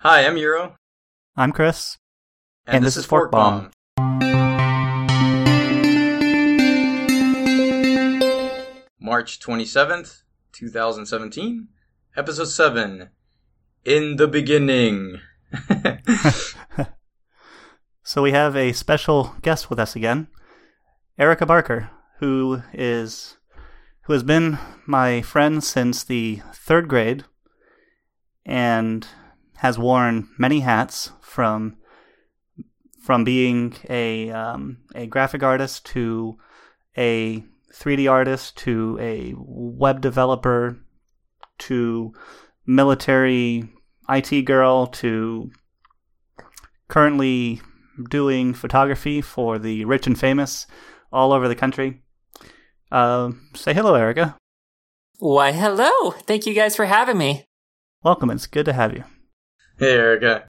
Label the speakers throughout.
Speaker 1: Hi, I'm Euro.
Speaker 2: I'm Chris.
Speaker 1: And,
Speaker 2: And
Speaker 1: this,
Speaker 2: this
Speaker 1: is Fork
Speaker 2: Fork
Speaker 1: Bomb. March 27th, 2017. Episode 7. In the beginning.
Speaker 2: So we have a special guest with us again, Erica Barker, who is who has been my friend since the third grade and has worn many hats from from being a um, a graphic artist to a 3D artist to a web developer to military IT girl to currently doing photography for the rich and famous all over the country. Uh, say hello, Erica.
Speaker 3: Why, hello. Thank you guys for having me.
Speaker 2: Welcome. It's good to have you.
Speaker 1: Hey, Erica.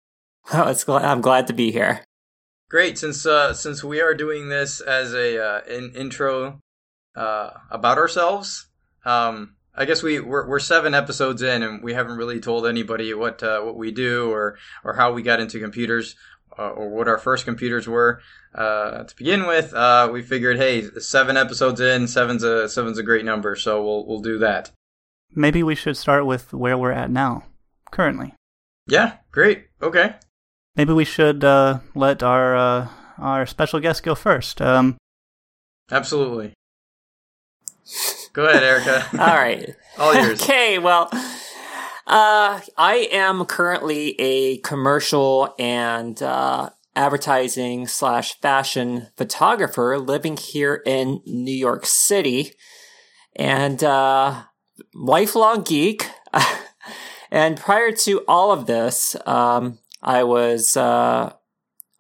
Speaker 3: Oh, it's gl- I'm glad to be here.
Speaker 1: Great. Since uh, since we are doing this as a uh, an intro uh, about ourselves, um, I guess we we're, we're seven episodes in, and we haven't really told anybody what uh, what we do or or how we got into computers uh, or what our first computers were. Uh, to begin with, uh, we figured, hey, seven episodes in, seven's a seven's a great number, so we'll we'll do that.
Speaker 2: Maybe we should start with where we're at now, currently.
Speaker 1: Yeah, great. Okay.
Speaker 2: Maybe we should uh, let our uh, our special guest go first. Um,
Speaker 1: Absolutely. Go ahead, Erica.
Speaker 3: All right.
Speaker 1: All yours.
Speaker 3: okay, well, uh, I am currently a commercial and uh, advertising slash fashion photographer living here in New York City, and uh, lifelong geek. and prior to all of this, um, I was uh,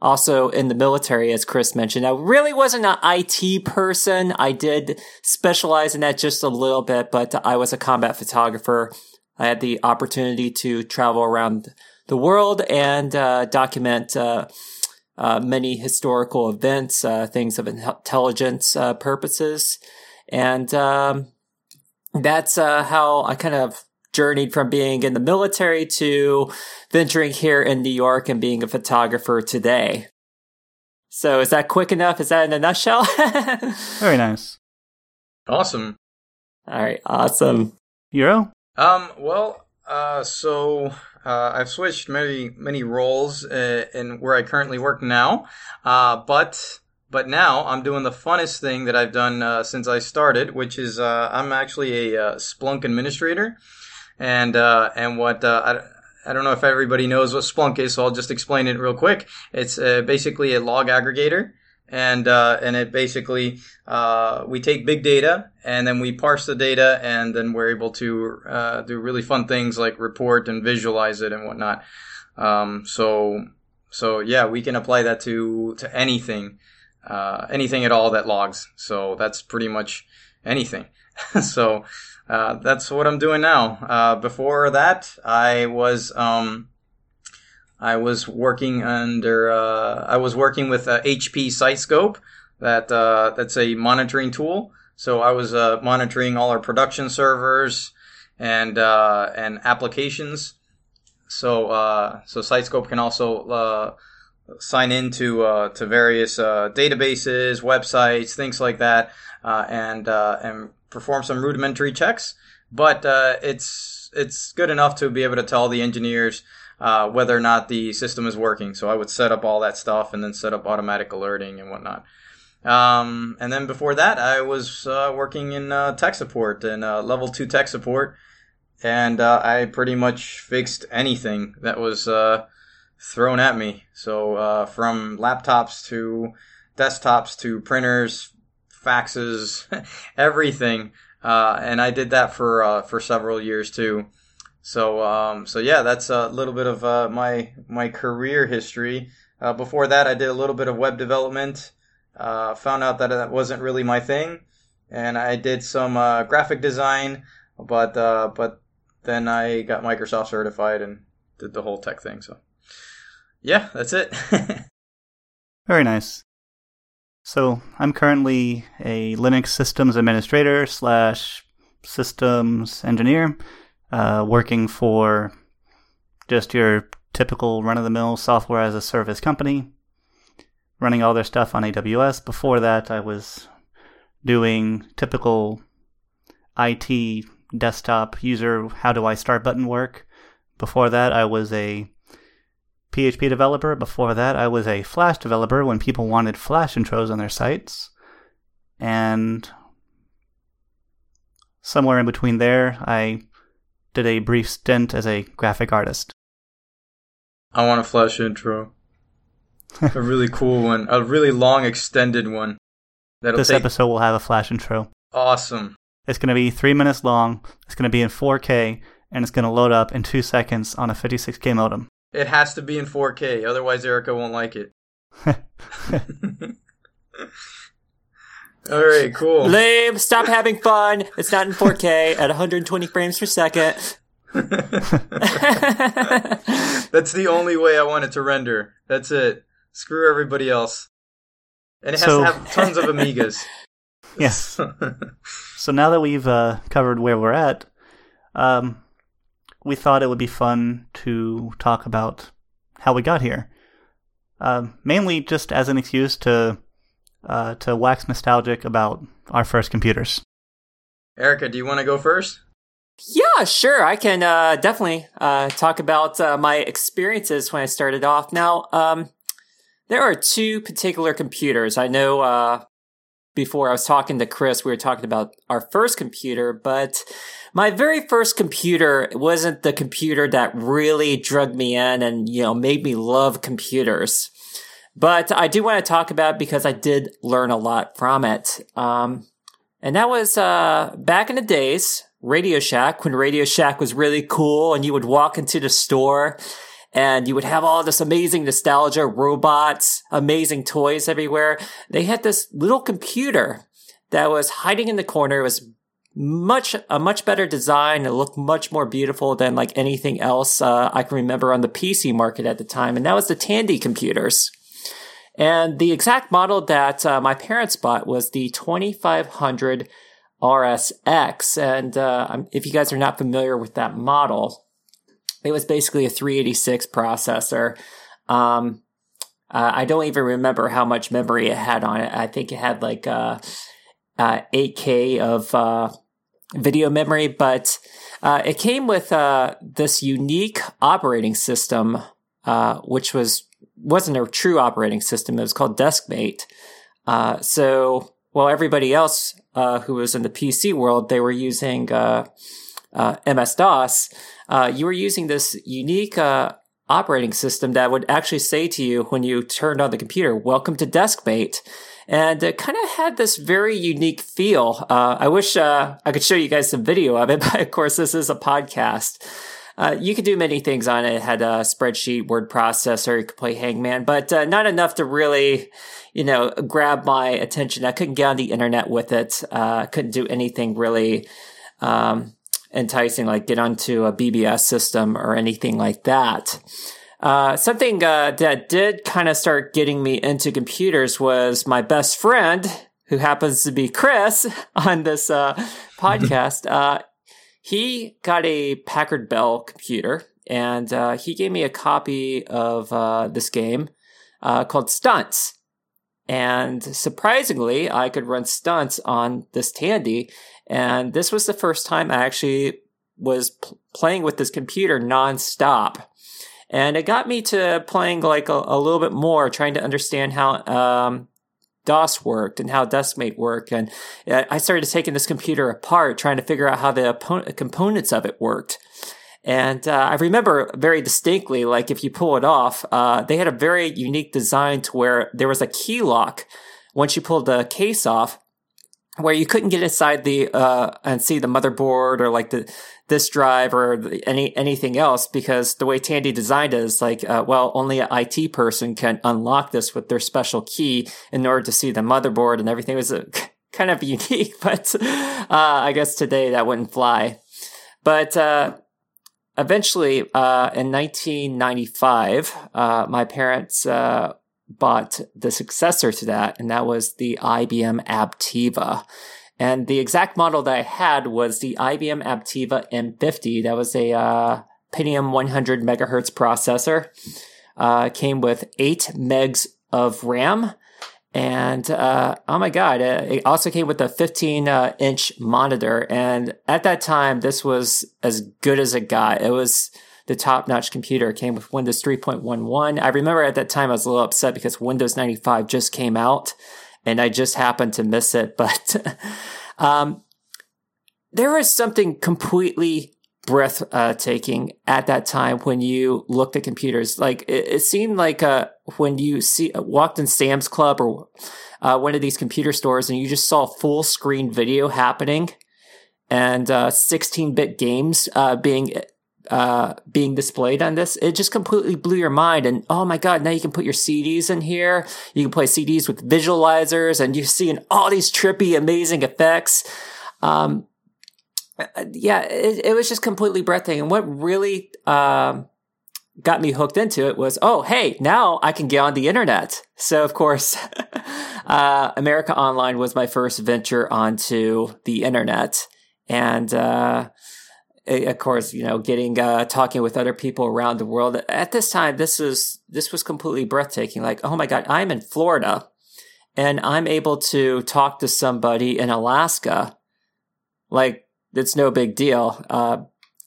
Speaker 3: also in the military, as Chris mentioned. I really wasn't an IT person. I did specialize in that just a little bit, but I was a combat photographer. I had the opportunity to travel around the world and uh, document uh, uh, many historical events, uh, things of intelligence uh, purposes. And um, that's uh, how I kind of journeyed from being in the military to venturing here in New York and being a photographer today. So is that quick enough? Is that in a nutshell?
Speaker 2: very nice.
Speaker 1: Awesome.
Speaker 3: All right, awesome.
Speaker 2: Euro?
Speaker 1: Um, well, uh, so uh, I've switched many many roles uh, in where I currently work now, uh, but but now I'm doing the funnest thing that I've done uh, since I started, which is uh, I'm actually a uh, Splunk administrator, and uh, and what uh, I, I don't know if everybody knows what Splunk is, so I'll just explain it real quick. It's uh, basically a log aggregator and uh, and it basically uh, we take big data and then we parse the data and then we're able to uh, do really fun things like report and visualize it and whatnot. Um, so so yeah, we can apply that to to anything, uh, anything at all that logs. So that's pretty much anything. so uh, that's what I'm doing now. Uh, before that, I was um, I was working under uh, I was working with uh, HP SiteScope. That uh, that's a monitoring tool. So I was uh, monitoring all our production servers and uh, and applications. So uh, so SiteScope can also uh, sign into uh, to various uh, databases, websites, things like that, uh, and uh, and perform some rudimentary checks. But uh, it's it's good enough to be able to tell the engineers uh, whether or not the system is working. So I would set up all that stuff and then set up automatic alerting and whatnot. Um, and then before that, I was uh, working in uh, tech support and uh, level two tech support, and uh, I pretty much fixed anything that was uh, thrown at me. So from laptops to desktops to printers, faxes, everything. Uh, and I did that for uh, for several years too. So um, so yeah, that's a little bit of uh, my my career history. Uh, before that, I did a little bit of web development. Uh, found out that that wasn't really my thing, and I did some uh, graphic design. But but then I got Microsoft certified and did the whole tech thing. So yeah, that's it.
Speaker 2: Very nice. So I'm currently a Linux systems administrator slash systems engineer, uh, working for just your typical run of the mill software as a service company, running all their stuff on AWS. Before that, I was doing typical IT desktop user how do I start button work. Before that, I was a PHP developer. Before that, I was a Flash developer when people wanted Flash intros on their sites. And somewhere in between there, I did a brief stint as a graphic artist.
Speaker 1: I want a Flash intro. a really cool one. A really long, extended one.
Speaker 2: That'll this take... episode will have a Flash intro.
Speaker 1: Awesome.
Speaker 2: It's going to be three minutes long. It's going to be in 4K, and it's going to load up in two seconds on a 56K modem.
Speaker 1: It has to be in 4K, otherwise Erica won't like it. All right, cool.
Speaker 3: Lame, stop having fun. It's not in 4K at 120 frames per second.
Speaker 1: That's the only way I want it to render. That's it. Screw everybody else. And it has so, to have tons of Amigas.
Speaker 2: Yes. so now that we've uh, covered where we're at, um, we thought it would be fun to talk about how we got here. Uh, mainly just as an excuse to uh, to wax nostalgic about our first computers.
Speaker 1: Erica, do you want to go first?
Speaker 3: Yeah, sure. I can uh, definitely uh, talk about uh, my experiences when I started off. Now, um, there are two particular computers. I know uh, before I was talking to Chris, we were talking about our first computer, but my very first computer wasn't the computer that really drugged me in and, you know, made me love computers. But I do want to talk about because I did learn a lot from it. Um, and that was, uh, back in the days, Radio Shack, when Radio Shack was really cool and you would walk into the store and you would have all this amazing nostalgia, robots, amazing toys everywhere. They had this little computer that was hiding in the corner. It was much a much better design. It looked much more beautiful than like anything else uh, I can remember on the PC market at the time, and that was the Tandy computers. And the exact model that uh, my parents bought was the 2500 RSX. And uh, if you guys are not familiar with that model, it was basically a 386 processor. Um, uh, I don't even remember how much memory it had on it. I think it had like uh, uh, 8K of uh, video memory, but uh, it came with uh, this unique operating system, which was wasn't a true operating system. It was called DeskMate. so while everybody else who was in the PC world, they were using MS DOS uh, you were using this unique uh, operating system that would actually say to you when you turned on the computer, "Welcome to DeskMate." And it kind of had this very unique feel. Uh, I wish uh, I could show you guys some video of it, but of course, this is a podcast. Uh, you could do many things on it. It had a spreadsheet, word processor. You could play Hangman, but uh, not enough to really, you know, grab my attention. I couldn't get on the internet with it. Uh, couldn't do anything really um, enticing, like get onto a BBS system or anything like that. Uh, something uh, that did kind of start getting me into computers was my best friend, who happens to be Chris on this uh, podcast. Uh, he got a Packard Bell computer, and uh, he gave me a copy of uh, this game called Stunts. And surprisingly, I could run stunts on this Tandy. And this was the first time I actually was p- playing with this computer nonstop. And it got me to playing like a, a little bit more, trying to understand how um, DOS worked and how DeskMate worked. And I started taking this computer apart, trying to figure out how the components of it worked. And uh, I remember very distinctly, like if you pull it off, uh, they had a very unique design to where there was a key lock once you pulled the case off, where you couldn't get inside the uh, and see the motherboard or like the this drive or the, any anything else because the way Tandy designed it is like, uh, well, only an IT person can unlock this with their special key in order to see the motherboard and everything. It was kind of unique, but uh, I guess today that wouldn't fly. But uh, eventually, uh, in 1995, uh, my parents uh, bought the successor to that, and that was the IBM Aptiva. And the exact model that I had was the IBM Aptiva M50. That was a uh, Pentium 100 megahertz processor. Uh, came with eight megs of RAM. And uh, oh my God, it also came with a 15 uh, inch monitor. And at that time, this was as good as it got. It was the top notch computer. Came with Windows 3.11. I remember at that time I was a little upset because Windows 95 just came out and I just happened to miss it. But um, there was something completely breathtaking at that time when you looked at computers. Like it, it seemed like uh, when you see walked in Sam's Club or uh, one of these computer stores and you just saw full screen video happening and 16 uh, bit games uh, being uh, being displayed on this, it just completely blew your mind. And oh my God, now you can put your CDs in here. You can play CDs with visualizers and you're seeing all these trippy, amazing effects. Um, uh, yeah, it, it, was just completely breathtaking. And what really um, got me hooked into it was, oh, hey, now I can get on the internet. So, of course, uh, America Online was my first venture onto the internet. And, uh, of course, you know, getting uh, talking with other people around the world. At this time, this was this was completely breathtaking. Like, oh my god, I'm in Florida, and I'm able to talk to somebody in Alaska. Like, it's no big deal. Uh,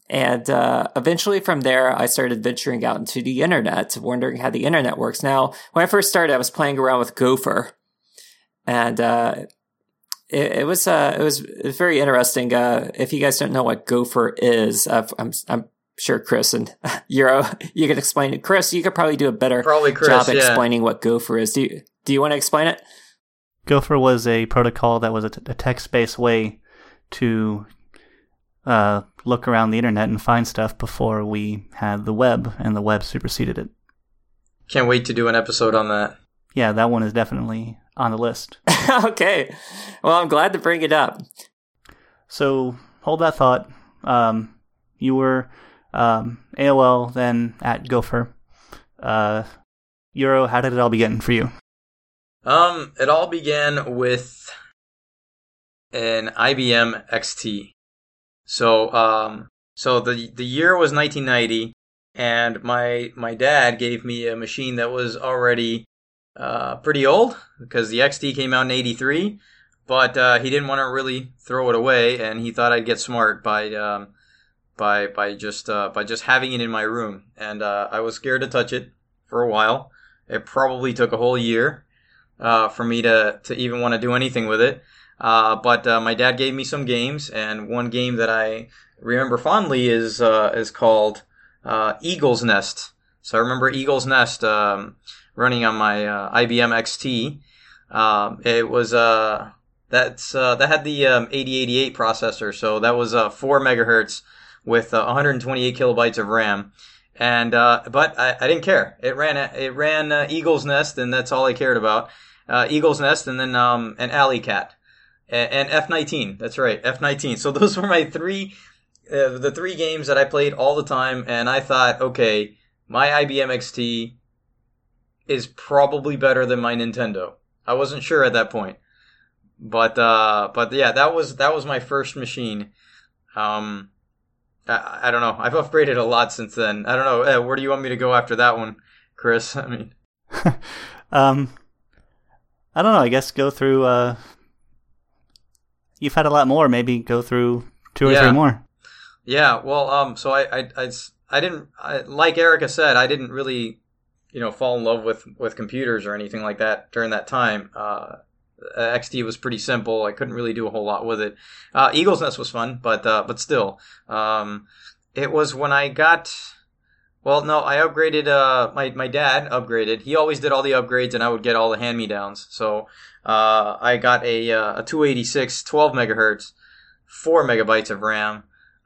Speaker 3: and uh, eventually from there, I started venturing out into the internet, wondering how the internet works. Now, when I first started, I was playing around with Gopher. And uh, it, it, was uh, it was very interesting. Uh, if you guys don't know what Gopher is, uh, I'm I'm sure Chris and Euro you can explain it. Chris, you could probably do a better
Speaker 1: probably Chris,
Speaker 3: job
Speaker 1: yeah.
Speaker 3: explaining what Gopher is. Do you do you want to explain it?
Speaker 2: Gopher was a protocol that was a, t- a text-based way to uh, look around the internet and find stuff before we had the web, and the web superseded it.
Speaker 1: Can't wait to do an episode on that.
Speaker 2: Yeah, that one is definitely on the list.
Speaker 3: okay. Well, I'm glad to bring it up.
Speaker 2: So hold that thought. Um, you were um, AOL, then at Gopher. Uh, Euro, how did it all begin for you?
Speaker 1: Um, it all began with an IBM XT. So, um, so the the year was 1990, and my my dad gave me a machine that was already uh, pretty old because the XT came out in '83, but uh, he didn't want to really throw it away, and he thought I'd get smart by um, by by just uh, by just having it in my room, and uh, I was scared to touch it for a while. It probably took a whole year uh, for me to to even want to do anything with it. Uh, but my dad gave me some games, and one game that I remember fondly is is called Eagle's Nest. So I remember Eagle's Nest. Um, running on my uh, IBM XT. Um, it was uh, that's uh, that had the um, 8088 processor, so that was uh, four megahertz with uh, 128 kilobytes of RAM. And uh, but I, I, didn't care. It ran it ran uh, Eagle's Nest, and that's all I cared about. Uh, Eagle's Nest, and then um, an Alley Cat, and, and F19. That's right, F19. So those were my three, uh, the three games that I played all the time, and I thought, okay, my IBM XT is probably better than my Nintendo. I wasn't sure at that point, but uh, but yeah, that was that was my first machine. Um, I, I don't know. I've upgraded a lot since then. I don't know. Uh, where do you want me to go after that one, Chris? I mean,
Speaker 2: um, I don't know. I guess go through. Uh, you've had a lot more. Maybe go through two or
Speaker 1: yeah.
Speaker 2: three more.
Speaker 1: Yeah. Well, um, so I, I, I, I didn't I, like Erica said. I didn't really you know fall in love with with computers or anything like that during that time. Uh, XT was pretty simple. I couldn't really do a whole lot with it. Uh, Eagle's Nest was fun, but uh, but still, um, it was when I got. Well, no, I upgraded. Uh, my my dad upgraded. He always did all the upgrades, and I would get all the hand me downs. So uh, I got a uh, a 286 12 megahertz, four megabytes of RAM,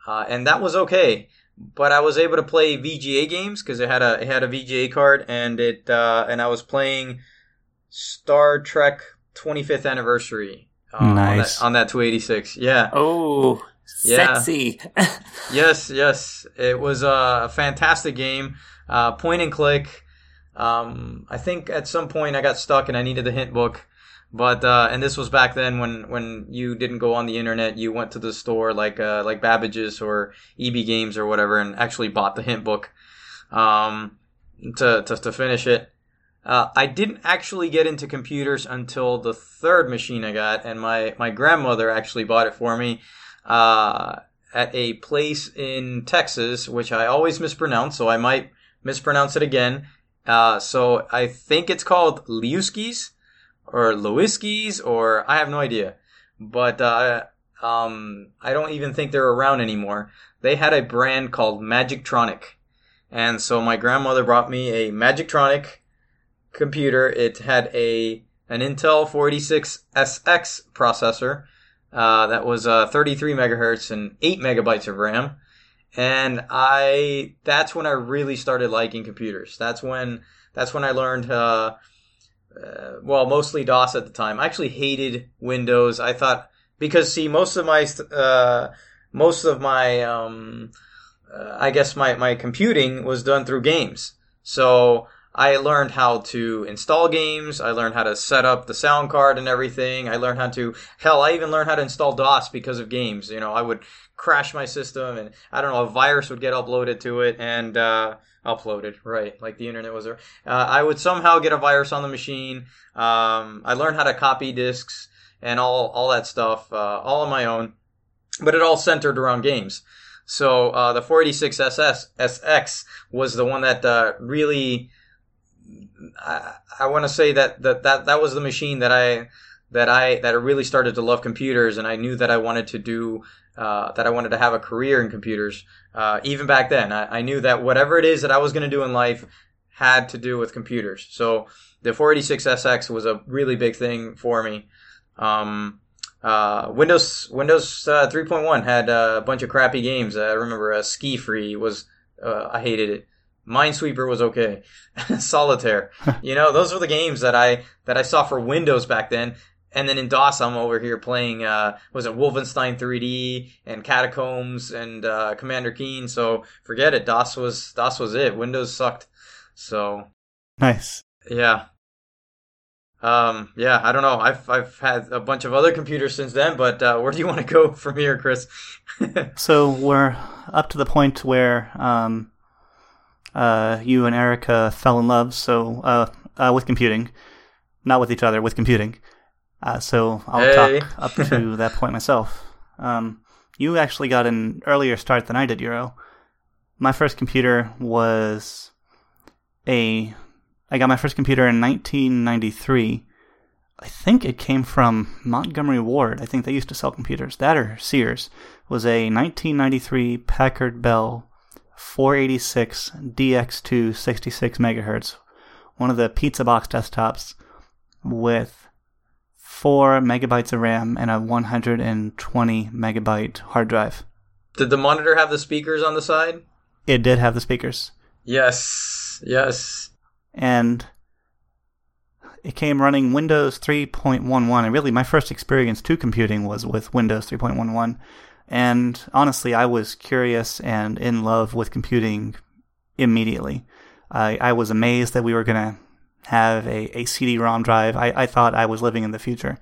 Speaker 1: uh, and that was okay but I was able to play VGA games because it had a it had a VGA card and it uh, and I was playing Star Trek 25th anniversary
Speaker 2: uh, nice.
Speaker 1: on, that, on that 286. Yeah.
Speaker 3: Oh, yeah. sexy.
Speaker 1: yes, yes. It was a fantastic game. Uh, point and click. Um, I think at some point I got stuck and I needed the hint book. But uh, and this was back then when when you didn't go on the internet, you went to the store like uh, like Babbage's or EB Games or whatever, and actually bought the hint book um, to, to to finish it. Uh, I didn't actually get into computers until the third machine I got, and my my grandmother actually bought it for me uh, at a place in Texas, which I always mispronounce, so I might mispronounce it again. Uh, so I think it's called Liuskis or Lewiskis, or I have no idea. But uh, um, I don't even think they're around anymore. They had a brand called Magictronic, and so my grandmother brought me a Magictronic computer. It had a an Intel 486SX processor uh, that was uh, 33 megahertz and 8 megabytes of RAM. And I that's when I really started liking computers. That's when that's when I learned uh, well, mostly DOS at the time. I actually hated Windows. I thought because see most of my uh, most of my um, uh, I guess my my computing was done through games. So I learned how to install games. I learned how to set up the sound card and everything. I learned how to, hell, I even learned how to install DOS because of games. You know, I would crash my system and I don't know, a virus would get uploaded to it and, uh, uploaded, right? Like the internet was there. Uh, I would somehow get a virus on the machine. Um, I learned how to copy disks and all, all that stuff, uh, all on my own, but it all centered around games. So, uh, the 486 SS, SX was the one that, uh, really, I, I want to say that, that that that was the machine that I that I that I really started to love computers, and I knew that I wanted to do uh, that I wanted to have a career in computers. Uh, even back then, I, I, knew that whatever it is that I was going to do in life had to do with computers. So the 486SX was a really big thing for me. Um, uh, Windows Windows uh, 3.1 had a bunch of crappy games. I remember uh, Ski Free was uh, I hated it. Minesweeper was okay. Solitaire. you know, those were the games that I that I saw for Windows back then. And then in DOS, I'm over here playing uh, was it Wolfenstein 3D and Catacombs and uh, Commander Keen. So forget it. DOS was DOS was it. Windows sucked. So
Speaker 2: nice.
Speaker 1: Yeah. Um, yeah, I don't know. I've I've had a bunch of other computers since then, but uh, where do you want to go from here, Chris?
Speaker 2: so we're up to the point where um, uh, you and Erica fell in love. So uh, uh, with computing, not with each other, with computing. Uh, so I'll hey. talk up to that point myself. Um, you actually got an earlier start than I did, Euro. My first computer was a. I got my first computer in 1993. I think it came from Montgomery Ward. I think they used to sell computers. That or Sears was a 1993 Packard Bell 486 DX2 66 megahertz, one of the pizza box desktops with 4 megabytes of RAM and a 120 megabyte hard drive.
Speaker 1: Did the monitor have the speakers on the side?
Speaker 2: It did have the speakers.
Speaker 1: Yes, yes.
Speaker 2: And it came running Windows 3.11. And really, my first experience to computing was with Windows 3.11. And honestly, I was curious and in love with computing immediately. I, I was amazed that we were going to have a, a CD ROM drive. I, I thought I was living in the future.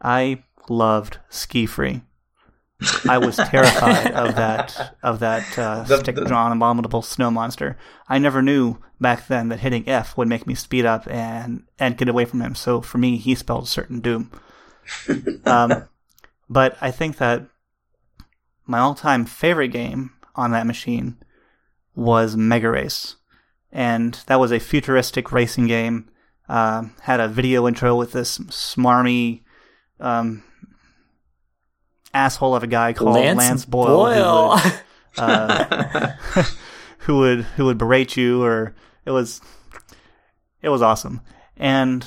Speaker 2: I loved Ski Free. I was terrified of that of that uh, stick drawn abominable snow monster. I never knew back then that hitting F would make me speed up and and get away from him. So for me, he spelled certain doom. um, but I think that my all-time favorite game on that machine was Mega Race, and that was a futuristic racing game. Uh, had a video intro with this smarmy um, asshole of a guy called Lance, Lance Boyle, Boyle. Who, would, uh, who would who would berate you, or it was it was awesome, and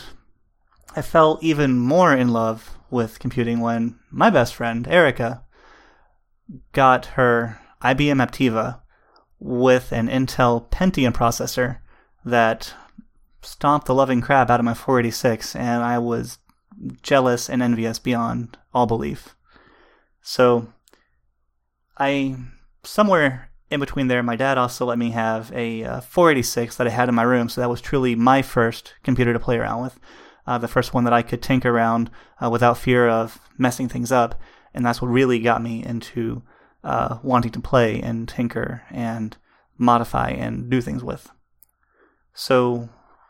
Speaker 2: I fell even more in love with computing when my best friend Erica got her IBM Aptiva with an Intel Pentium processor that stomped the loving crap out of my 486, and I was jealous and envious beyond all belief. So, I somewhere in between there, my dad also let me have a uh, 486 that I had in my room, so that was truly my first computer to play around with. uh, the first one that I could tinker around uh, without fear of messing things up, and that's what really got me into uh, wanting to play and tinker and modify and do things with. So,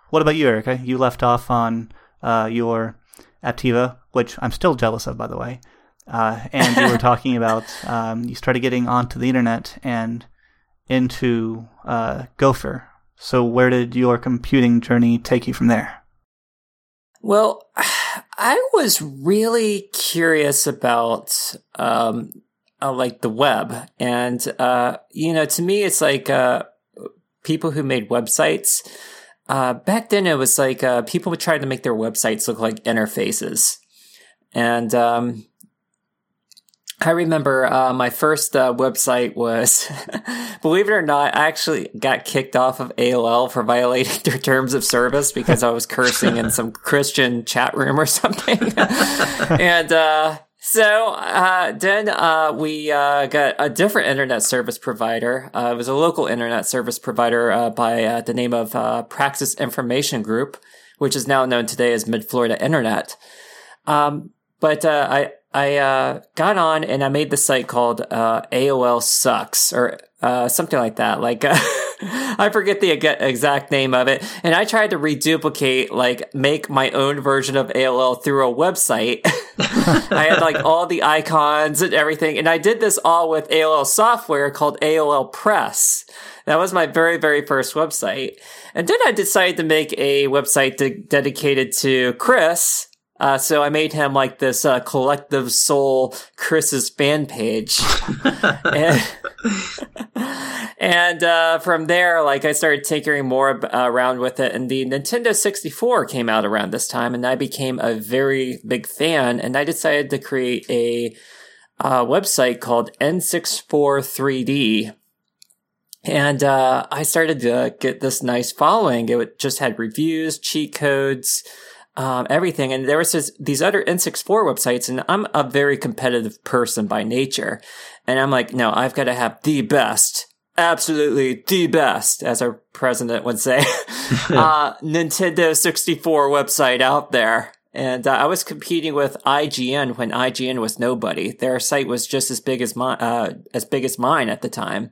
Speaker 2: what about you, Erica? You left off on uh, your Aptiva, which I'm still jealous of, by the way. Uh, and you were talking about um, you started getting onto the internet and into uh, Gopher. So, where did your computing journey take you from there?
Speaker 3: Well, I was really curious about um, uh, like the web, and uh, you know, to me, it's like uh, people who made websites. Uh, back then, it was like uh, people would try to make their websites look like interfaces, and um, I remember uh, my first website was, believe it or not, I actually got kicked off of AOL for violating their terms of service because I was cursing in some Christian chat room or something. and so uh, then uh, we uh, got a different internet service provider. it was a local internet service provider by the name of Praxis Information Group, which is now known today as Mid Florida Internet. Um, but I I uh, got on and I made the site called uh, AOL Sucks or uh, something like that. Like I forget the exact name of it, and I tried to reduplicate, like make my own version of AOL through a website. I had like all the icons and everything, and I did this all with AOL software called AOL Press. That was my very, very first website. And then I decided to make a website de- dedicated to Chris uh, so I made him like this uh, collective soul Chris's fan page. and, and uh, from there, like I started tinkering more uh, around with it. And the Nintendo 64 came out around this time, and I became a very big fan. And I decided to create a uh, website called N64 3D. And uh, I started to get this nice following. It just had reviews, cheat codes, um, everything. And there was this, these other N64 websites, and I'm a very competitive person by nature. And I'm like, no, I've got to have the best, absolutely the best, as our president would say, uh, Nintendo 64 website out there. And uh, I was competing with IGN when IGN was nobody. Their site was just as big as my, uh, as big as mine at the time.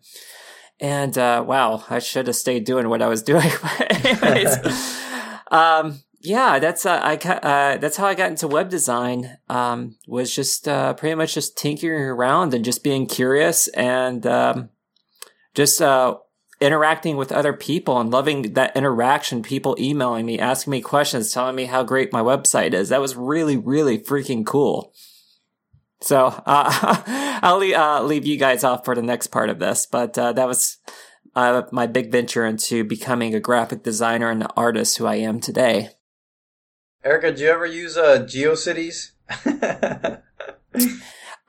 Speaker 3: And uh, wow, I should have stayed doing what I was doing. anyways, um, yeah, that's uh, I uh, that's how I got into web design. Um, was just uh, pretty much just tinkering around and just being curious and um, just uh, interacting with other people and loving that interaction. People emailing me, asking me questions, telling me how great my website is. That was really, really freaking cool. So uh, I'll leave, uh, leave you guys off for the next part of this, but that was my big venture into becoming a graphic designer and the artist who I am today.
Speaker 1: Erica, do you ever use uh, GeoCities?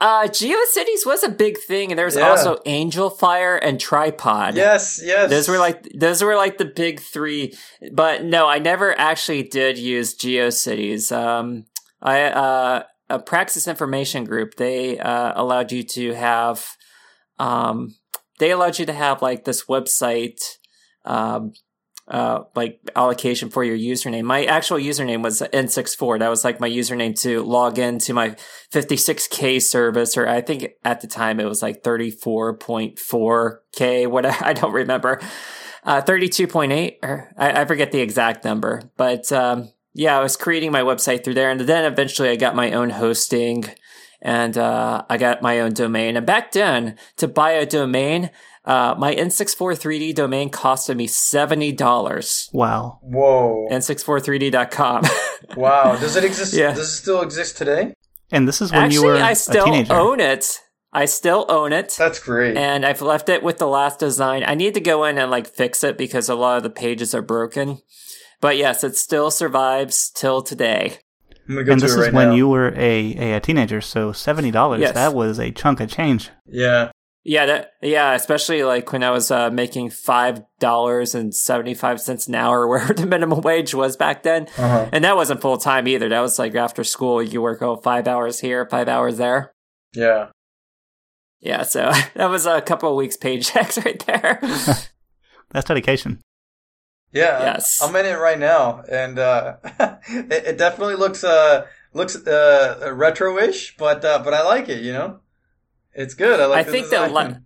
Speaker 3: uh, GeoCities was a big thing, and there was yeah. also Angelfire and Tripod.
Speaker 1: Yes, yes.
Speaker 3: Those were like those were like the big three. But no, I never actually did use GeoCities. Um, I uh, a Praxis Information Group they uh, allowed you to have, um, they allowed you to have like this website. Um, uh, like allocation for your username. My actual username was N64. That was like my username to log into my 56k service, or I think at the time it was like 34.4k. What I don't remember. Uh, 32.8, or I, I, forget the exact number, but um, yeah, I was creating my website through there, and then eventually I got my own hosting, and uh, I got my own domain. And back then, to buy a domain, uh, my N64 3D domain costed me seventy dollars.
Speaker 2: Wow.
Speaker 1: Whoa.
Speaker 3: N643D.com.
Speaker 1: wow. Does it exist? Yeah. Does it still exist today?
Speaker 2: And this is when Actually, you were I
Speaker 3: still
Speaker 2: a teenager.
Speaker 3: own it. I still own it.
Speaker 1: That's great.
Speaker 3: And I've left it with the last design. I need to go in and like fix it because a lot of the pages are broken. But yes, it still survives till today.
Speaker 2: Go and this is right when now. you were a, a, teenager, so seventy dollars. Yes. That was a chunk of change.
Speaker 1: Yeah.
Speaker 3: Yeah, that yeah, especially like when I was uh, making five dollars and seventy five cents an hour, where the minimum wage was back then, uh-huh. and that wasn't full time either. That was like after school, you work oh five hours here, five hours there.
Speaker 1: Yeah,
Speaker 3: yeah. So that was a couple of weeks paychecks right there.
Speaker 2: That's dedication.
Speaker 1: Yeah,
Speaker 3: Yes.
Speaker 1: I'm in it right now, and uh, it, it definitely looks uh looks uh retro-ish, but uh, but I like it. You know, it's good. I like.
Speaker 3: I
Speaker 1: the
Speaker 3: think the
Speaker 1: design.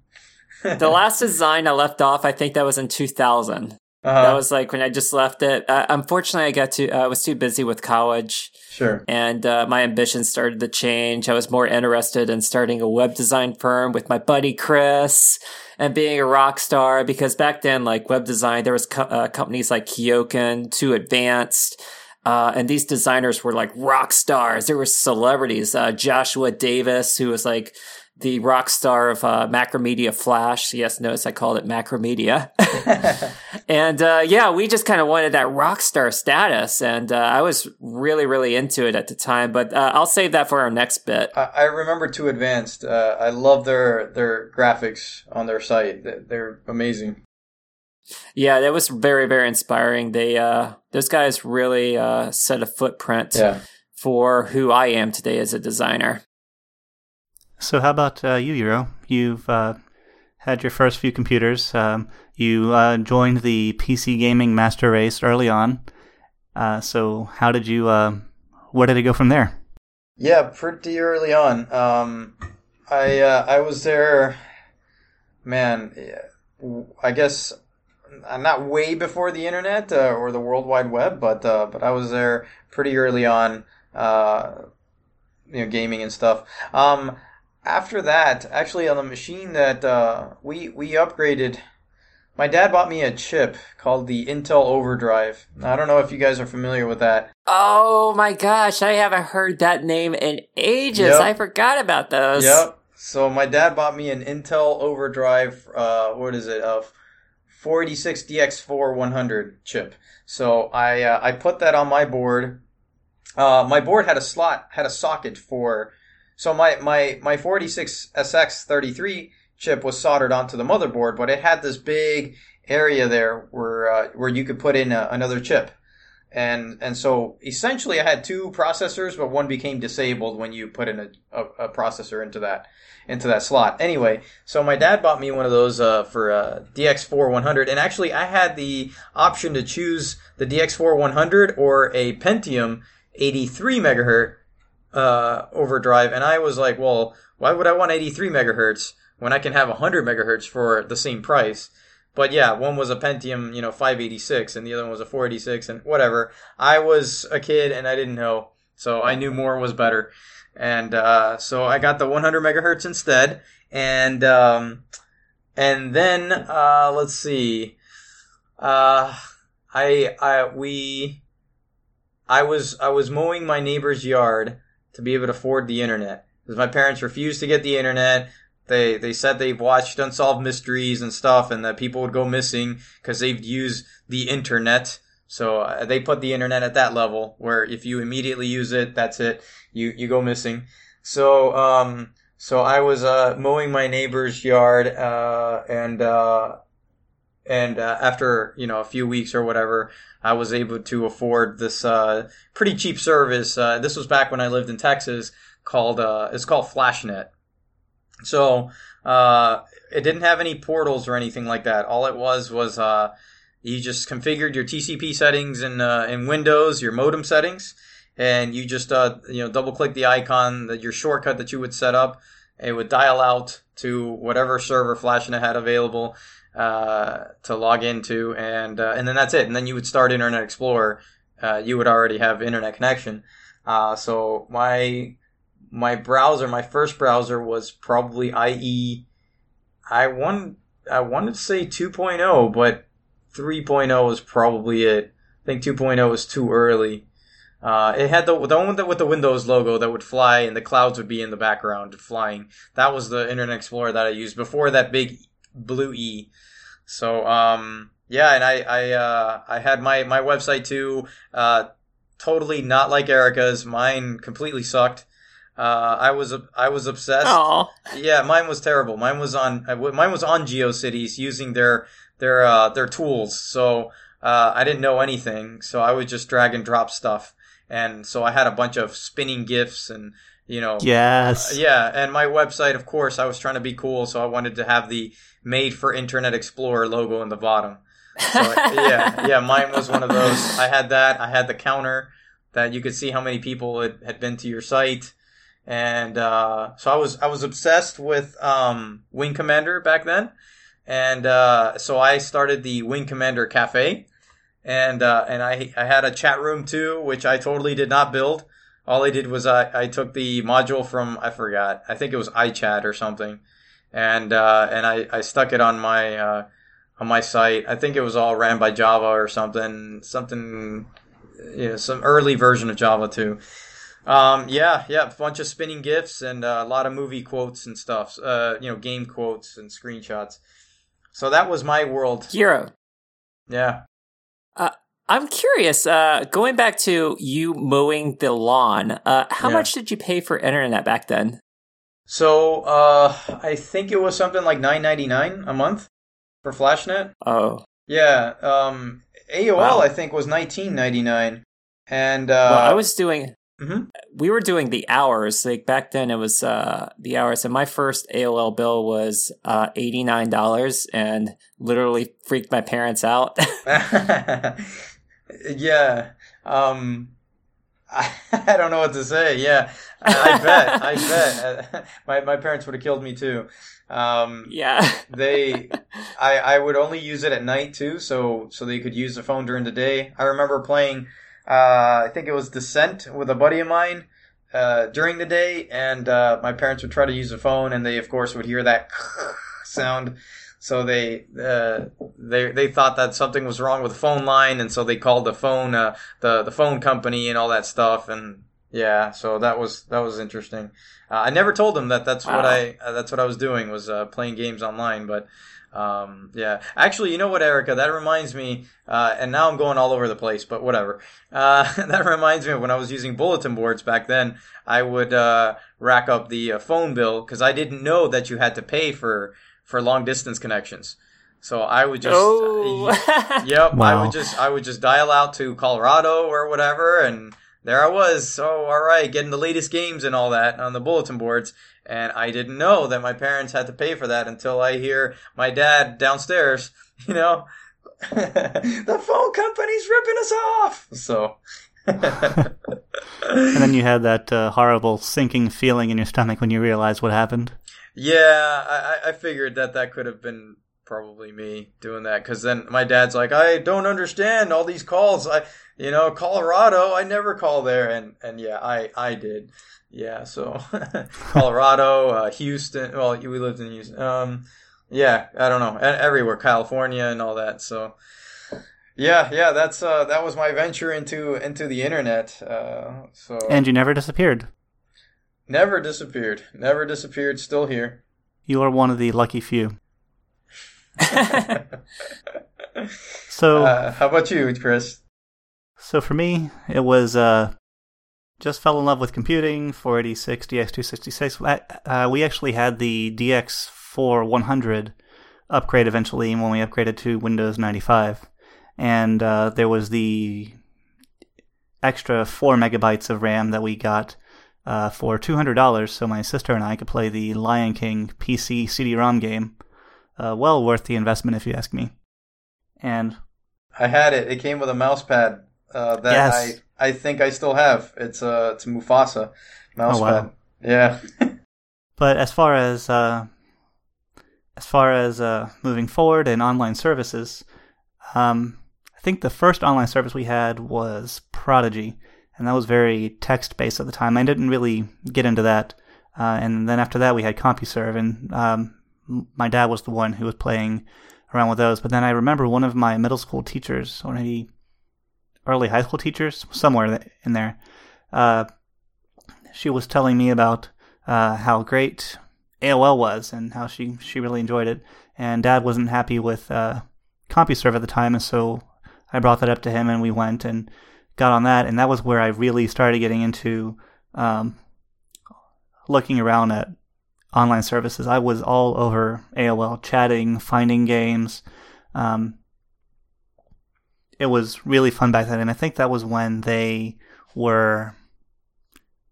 Speaker 3: the last design I left off, I think that was in 2000.
Speaker 1: Uh-huh.
Speaker 3: That was like when I just left it. Uh, unfortunately, I got to uh, I was too busy with college,
Speaker 1: sure.
Speaker 3: and uh, my ambitions started to change. I was more interested in starting a web design firm with my buddy Chris and being a rock star. Because back then, like web design, there was co- uh, companies like Kioken, Too Advanced. Uh, and these designers were like rock stars. There were celebrities. Uh, Joshua Davis, who was like the rock star of uh, Macromedia Flash. Yes, notice I called it Macromedia. and uh, yeah, we just kind of wanted that rock star status, and uh, I was really, really into it at the time. But uh, I'll save that for our next bit.
Speaker 1: I, I remember 2Advanced. Uh, I love their their graphics on their site. They- They're amazing.
Speaker 3: Yeah, that was very, very inspiring. They, uh, those guys really uh, set a footprint
Speaker 1: Yeah.
Speaker 3: for who I am today as a designer.
Speaker 2: So, how about uh, you, Euro? You've uh, had your first few computers. Um, you uh, joined the PC gaming master race early on. Uh, so, how did you? Uh, where did it go from there?
Speaker 1: Yeah, pretty early on. Um, I uh, I was there, man. I guess not way before the internet or the World Wide Web, but but I was there pretty early on. You know, gaming and stuff. Um, after that, actually, on the machine that uh, we we upgraded. My dad bought me a chip called the Intel Overdrive. I don't know if you guys are familiar with that.
Speaker 3: Oh my gosh, I haven't heard that name in ages.
Speaker 1: Yep.
Speaker 3: I forgot about those.
Speaker 1: Yep. So my dad bought me an Intel Overdrive. Uh, what is it? Of 486 DX4 100 chip. So I uh, I put that on my board. Uh, my board had a slot, had a socket for. So my my my 486 SX33 chip was soldered onto the motherboard, but it had this big area there where uh, where you could put in a, another chip. And and so essentially, I had two processors, but one became disabled when you put in a, a, a processor into that into that slot. Anyway, so my dad bought me one of those uh, for uh, DX4 100, and actually, I had the option to choose the DX4 100 or a Pentium 83 megahertz uh, overdrive, and I was like, well, why would I want 83 megahertz when I can have 100 megahertz for the same price? But yeah, one was a Pentium, you know, 586, and the other one was a 486, and whatever. I was a kid and I didn't know, so I knew more was better, and uh, so I got the 100 megahertz instead, and um, and then uh, let's see, uh, I I we I was I was mowing my neighbor's yard to be able to afford the internet because my parents refused to get the internet. They they said they've watched unsolved mysteries and stuff, and that people would go missing because they'd use the internet. So uh, they put the internet at that level where if you immediately use it, that's it. You you go missing. So um so I was uh, mowing my neighbor's yard, uh, and uh, and uh, after you know a few weeks or whatever, I was able to afford this uh, pretty cheap service. Uh, this was back when I lived in Texas, called uh, it's called FlashNet. So uh, it didn't have any portals or anything like that. All it was was uh, you just configured your TCP settings in uh, in Windows, your modem settings, and you just uh, you know double click the icon that your shortcut that you would set up. It would dial out to whatever server FlashNet had available uh, to log into, and uh, and then that's it. And then you would start Internet Explorer. Uh, you would already have internet connection. Uh, so my my browser, my first browser was probably IE. I want I wanted to say 2.0, but 3.0 was probably it. I think 2.0 was too early. Uh, it had the the one with the Windows logo that would fly and the clouds would be in the background flying. That was the Internet Explorer that I used before that big blue E. So um, yeah, and I I uh, I had my my website too. Uh, totally not like Erica's. Mine completely sucked. Uh, I was I was obsessed.
Speaker 3: Oh,
Speaker 1: Yeah, mine was terrible. Mine was on uh, mine was on GeoCities using their their uh, their tools. So uh, I didn't know anything. So I would just drag and drop stuff. And so I had a bunch of spinning gifs and you know
Speaker 2: Yes.
Speaker 1: yeah, and my website, of course, I was trying to be cool, so I wanted to have the made for Internet Explorer logo in the bottom. So, yeah, yeah, mine was one of those. I had that. I had the counter that you could see how many people had, had been to your site, and uh, so I was I was obsessed with um, Wing Commander back then, and uh, so I started the Wing Commander Cafe, and uh, and I I had a chat room too, which I totally did not build. All I did was I, I took the module from I forgot I think it was iChat or something, and uh, and I, I stuck it on my uh, on my site. I think it was all ran by Java or something something you know some early version of Java too. Um, yeah, yeah, a bunch of spinning gifs and uh, a lot of movie quotes and stuff. Uh, you know, game quotes and screenshots. So that was my world.
Speaker 3: Hero.
Speaker 1: Yeah.
Speaker 3: Uh, I'm curious. Uh, going back to you mowing the lawn, uh, how
Speaker 1: Yeah.
Speaker 3: much did you pay for internet back then?
Speaker 1: So uh, I think it was something like nine ninety nine a month for FlashNet.
Speaker 3: Oh,
Speaker 1: Yeah. Um, AOL
Speaker 3: Wow.
Speaker 1: I think was nineteen ninety nine, and uh,
Speaker 3: well, I was doing.
Speaker 1: Mhm.
Speaker 3: We were doing the hours. Like back then, it was uh, the hours, and my first AOL bill was uh, eighty nine dollars, and literally freaked my parents out.
Speaker 1: yeah. Um, I, don't know what to say. Yeah, I, I bet. I bet. my my parents would have killed me too. Um,
Speaker 3: yeah.
Speaker 1: they, I I would only use it at night too, so so they could use the phone during the day. I remember playing. Uh, I think it was Descent with a buddy of mine. Uh, during the day, and uh, my parents would try to use the phone, and they, of course, would hear that sound. So they uh, they they thought that something was wrong with the phone line, and so they called the phone uh, the the phone company and all that stuff. And yeah, so that was that was interesting. Uh, I never told them that that's what I uh, that's what I was doing was uh, playing games online, but. Um, yeah, actually, you know what, Erica? That reminds me, uh, and now I'm going all over the place, but whatever. Uh, that reminds me of when I was using bulletin boards back then. I would uh, rack up the uh, phone bill because I didn't know that you had to pay for for long distance connections. So I would just,
Speaker 3: oh.
Speaker 1: yep, I would just I would just dial out to Colorado or whatever, and there I was. Oh, all right, getting the latest games and all that on the bulletin boards. And I didn't know that my parents had to pay for that until I hear my dad downstairs. You know, the phone company's ripping us off. So.
Speaker 2: And then you had that uh, horrible sinking feeling in your stomach when you realized what happened.
Speaker 1: Yeah, I, I- figured that that could have been probably me doing that because then my dad's like, I don't understand all these calls. I, you know, Colorado, I never call there, and and yeah, I I did. Yeah, so Colorado, uh, Houston. Well, we lived in Houston. Um, yeah, I don't know, everywhere, California, and all that. So. Yeah, yeah, that's uh, that was my venture into into the internet. Uh, so
Speaker 2: And you never disappeared.
Speaker 1: Never disappeared, never disappeared. Still here.
Speaker 2: You are one of the lucky few. So,
Speaker 1: Uh, how about you, Chris?
Speaker 2: so for me, it was uh, just fell in love with computing. 486, DX266. Uh, we actually had the DX4 100 upgrade eventually when we upgraded to Windows 95, and uh, there was the extra four megabytes of RAM that we got. Uh, for two hundred dollars, so my sister and I could play the Lion King PC CD-ROM game. Uh, well worth the investment, if you ask me. And
Speaker 1: I had it. It came with a mouse pad uh, that
Speaker 2: Yes.
Speaker 1: I I think I still have. It's uh it's a Mufasa mouse
Speaker 2: Oh, wow.
Speaker 1: pad. Yeah.
Speaker 2: But as far as uh, as far as uh, moving forward in online services, um, I think the first online service we had was Prodigy, and that was very text based at the time. I didn't really get into that, uh, and then after that we had CompuServe, and um, my dad was the one who was playing around with those. But then I remember one of my middle school teachers, or maybe early high school teachers, somewhere in there. Uh, she was telling me about uh, how great AOL was and how she, she really enjoyed it. And Dad wasn't happy with uh, CompuServe at the time, and so I brought that up to him, and we went and got on that. And that was where I really started getting into um, looking around at online services. I was all over AOL, chatting, finding games. Um, it was really fun back then, and I think that was when they were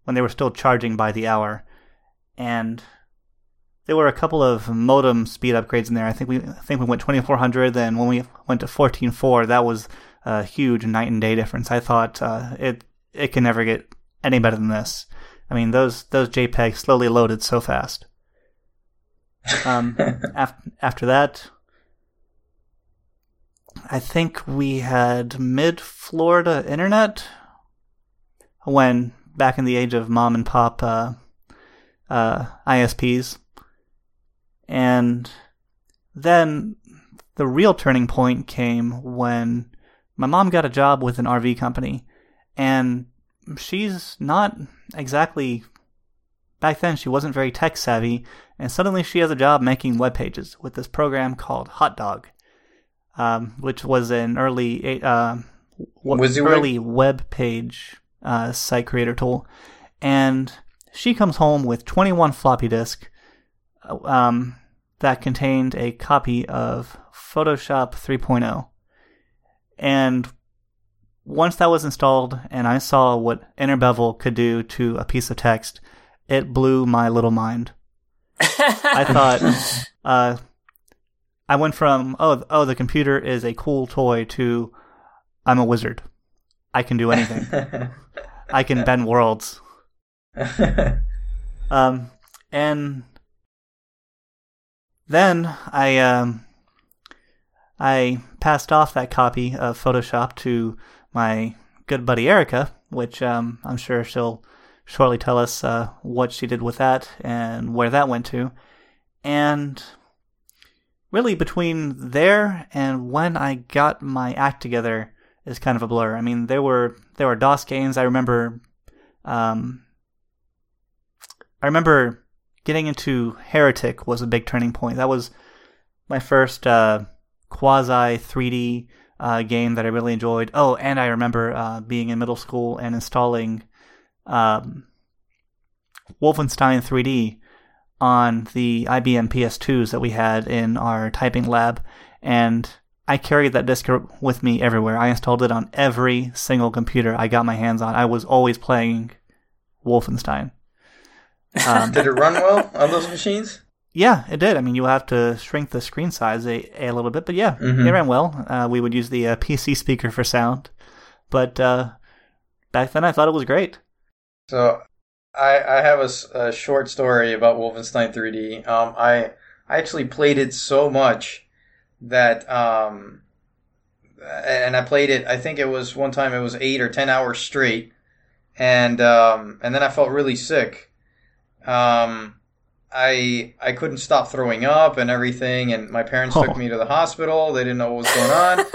Speaker 2: when they were still charging by the hour. And there were a couple of modem speed upgrades in there. I think we I think we went 2400. Then when we went to 14.4, that was a huge night and day difference. I thought uh, it it can never get any better than this. I mean, those those JPEGs slowly loaded so fast. Um, af- after that, I think we had mid Florida internet when back in the age of mom and pop uh, uh, ISPs. And then the real turning point came when my mom got a job with an RV company. And she's not exactly. Back then, she wasn't very tech savvy. And suddenly, she has a job making web pages with this program called Hot Dog, um, which was an early. Uh, early web page uh, site creator tool, and she comes home with 21 floppy disk um, that contained a copy of Photoshop 3.0. And once that was installed and I saw what inner bevel could do to a piece of text, it blew my little mind. I thought, uh, I went from, oh, oh, the computer is a cool toy to I'm a wizard. I can do anything. I can bend worlds. um, and then I um, I passed off that copy of Photoshop to my good buddy Erica, which um, I'm sure she'll shortly tell us uh, what she did with that and where that went to. And really, between there and when I got my act together is kind of a blur. I mean, there were there were DOS games. I remember, um, I remember getting into Heretic was a big turning point. That was my first uh, quasi 3D uh, game that I really enjoyed. Oh, and I remember uh, being in middle school and installing um, Wolfenstein 3D on the IBM PS2s that we had in our typing lab, and I carried that disc with me everywhere. I installed it on every single computer I got my hands on. I was always playing Wolfenstein.
Speaker 1: Um, did it run well on those machines?
Speaker 2: Yeah, it did. I mean, you have to shrink the screen size a, a little bit, but yeah, mm-hmm. it ran well. Uh, we would use the uh, PC speaker for sound, but uh, back then I thought it was great.
Speaker 1: So, I I have a, a short story about Wolfenstein 3D. Um, I I actually played it so much that um, and I played it. I think it was one time it was eight or ten hours straight, and um, and then I felt really sick. Um, I I couldn't stop throwing up and everything, and my parents oh. took me to the hospital. They didn't know what was going on.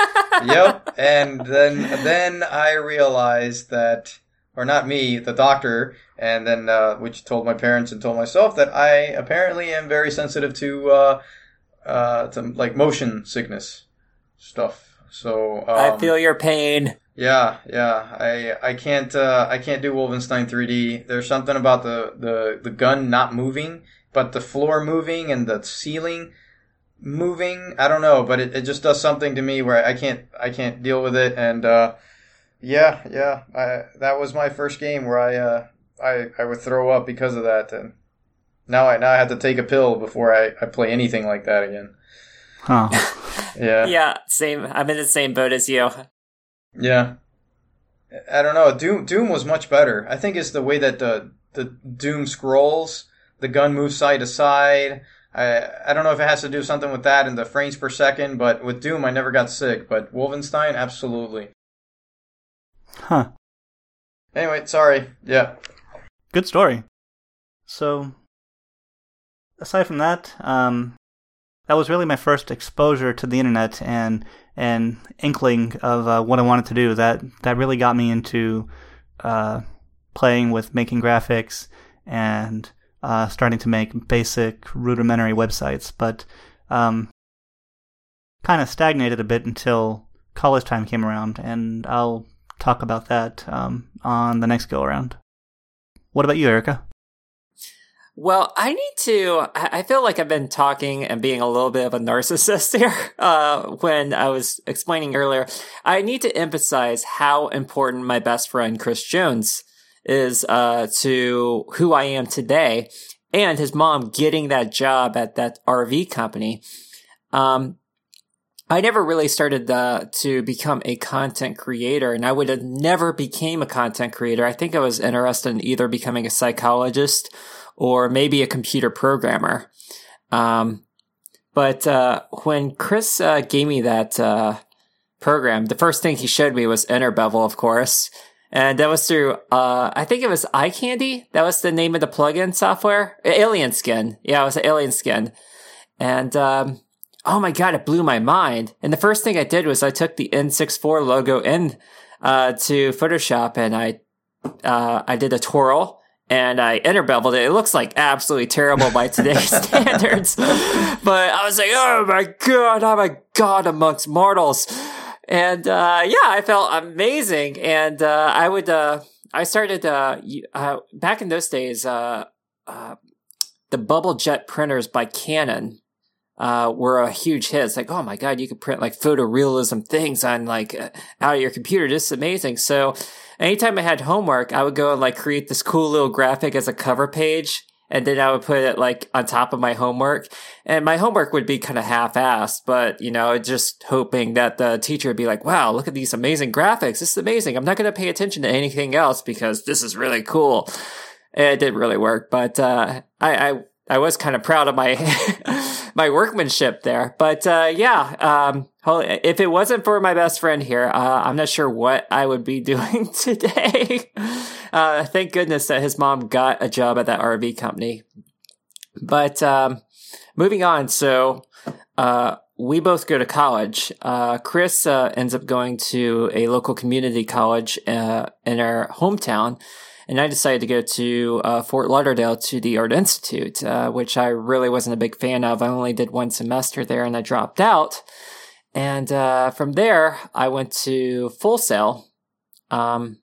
Speaker 1: yep. And then then I realized that, or not me, the doctor, and then uh, which told my parents and told myself that I apparently am very sensitive to uh, uh, to like motion sickness stuff. So
Speaker 3: um, I feel your pain.
Speaker 1: Yeah, yeah. I I can't uh, I can't do Wolfenstein 3D. There's something about the, the, the gun not moving but the floor moving and the ceiling moving, I don't know, but it, it just does something to me where I can't I can't deal with it. And uh, yeah, yeah, I, that was my first game where I uh, I I would throw up because of that, and now I now I have to take a pill before I, I play anything like that again.
Speaker 2: Huh.
Speaker 1: yeah.
Speaker 3: Yeah. Same. I'm in the same boat as you.
Speaker 1: Yeah. I don't know. Doom Doom was much better. I think it's the way that the the Doom scrolls the gun moves side to side. I I don't know if it has to do something with that and the frames per second, but with Doom I never got sick, but Wolfenstein absolutely.
Speaker 2: Huh.
Speaker 1: Anyway, sorry. Yeah.
Speaker 2: Good story. So aside from that, um that was really my first exposure to the internet and and inkling of uh, what I wanted to do. That that really got me into uh, playing with making graphics and uh, starting to make basic rudimentary websites, but um, kind of stagnated a bit until college time came around, and I'll talk about that um, on the next go around. What about you, Erica?
Speaker 3: Well, I need to. I feel like I've been talking and being a little bit of a narcissist here uh, when I was explaining earlier. I need to emphasize how important my best friend Chris Jones is uh, to who I am today. and his mom getting that job at that RV company, um, I never really started uh, to become a content creator, and I would have never became a content creator. I think I was interested in either becoming a psychologist or maybe a computer programmer. Um, but uh, when Chris uh, gave me that uh, program, the first thing he showed me was Inner Bevel, of course. And that was through, uh, I think it was Eye Candy. That was the name of the plugin software. Alien Skin. Yeah, it was Alien Skin. And, um, oh my God, it blew my mind. And the first thing I did was I took the N64 logo in, uh, to Photoshop and I, uh, I did a twirl and I interbeveled it. It looks like absolutely terrible by today's standards. but I was like, oh my God, I'm a god amongst mortals. And uh, yeah, I felt amazing. And uh, I would, uh, I started uh, uh, back in those days. Uh, the bubble jet printers by Canon were a huge hit. It's like, oh my god, you could print like photorealism things on like out of your computer. This is amazing. So anytime I had homework, I would go and like create this cool little graphic as a cover page and then I would put it like on top of my homework. And my homework would be kind of half-assed, but you know, just hoping that the teacher would be like, "Wow, look at these amazing graphics! This is amazing. I'm not going to pay attention to anything else because this is really cool." It didn't really work, but uh, I, I I was kind of proud of my my workmanship there. But uh, yeah, um, if it wasn't for my best friend here, uh, I'm not sure what I would be doing today. uh, thank goodness that his mom got a job at that RV company. But um, moving on, so uh, we both go to college. Uh, Chris uh, ends up going to a local community college uh, in our hometown. And I decided to go to uh, Fort Lauderdale to the Art Institute, uh, which I really wasn't a big fan of. I only did one semester there and I dropped out. And from there, I went to Full Sail. Um,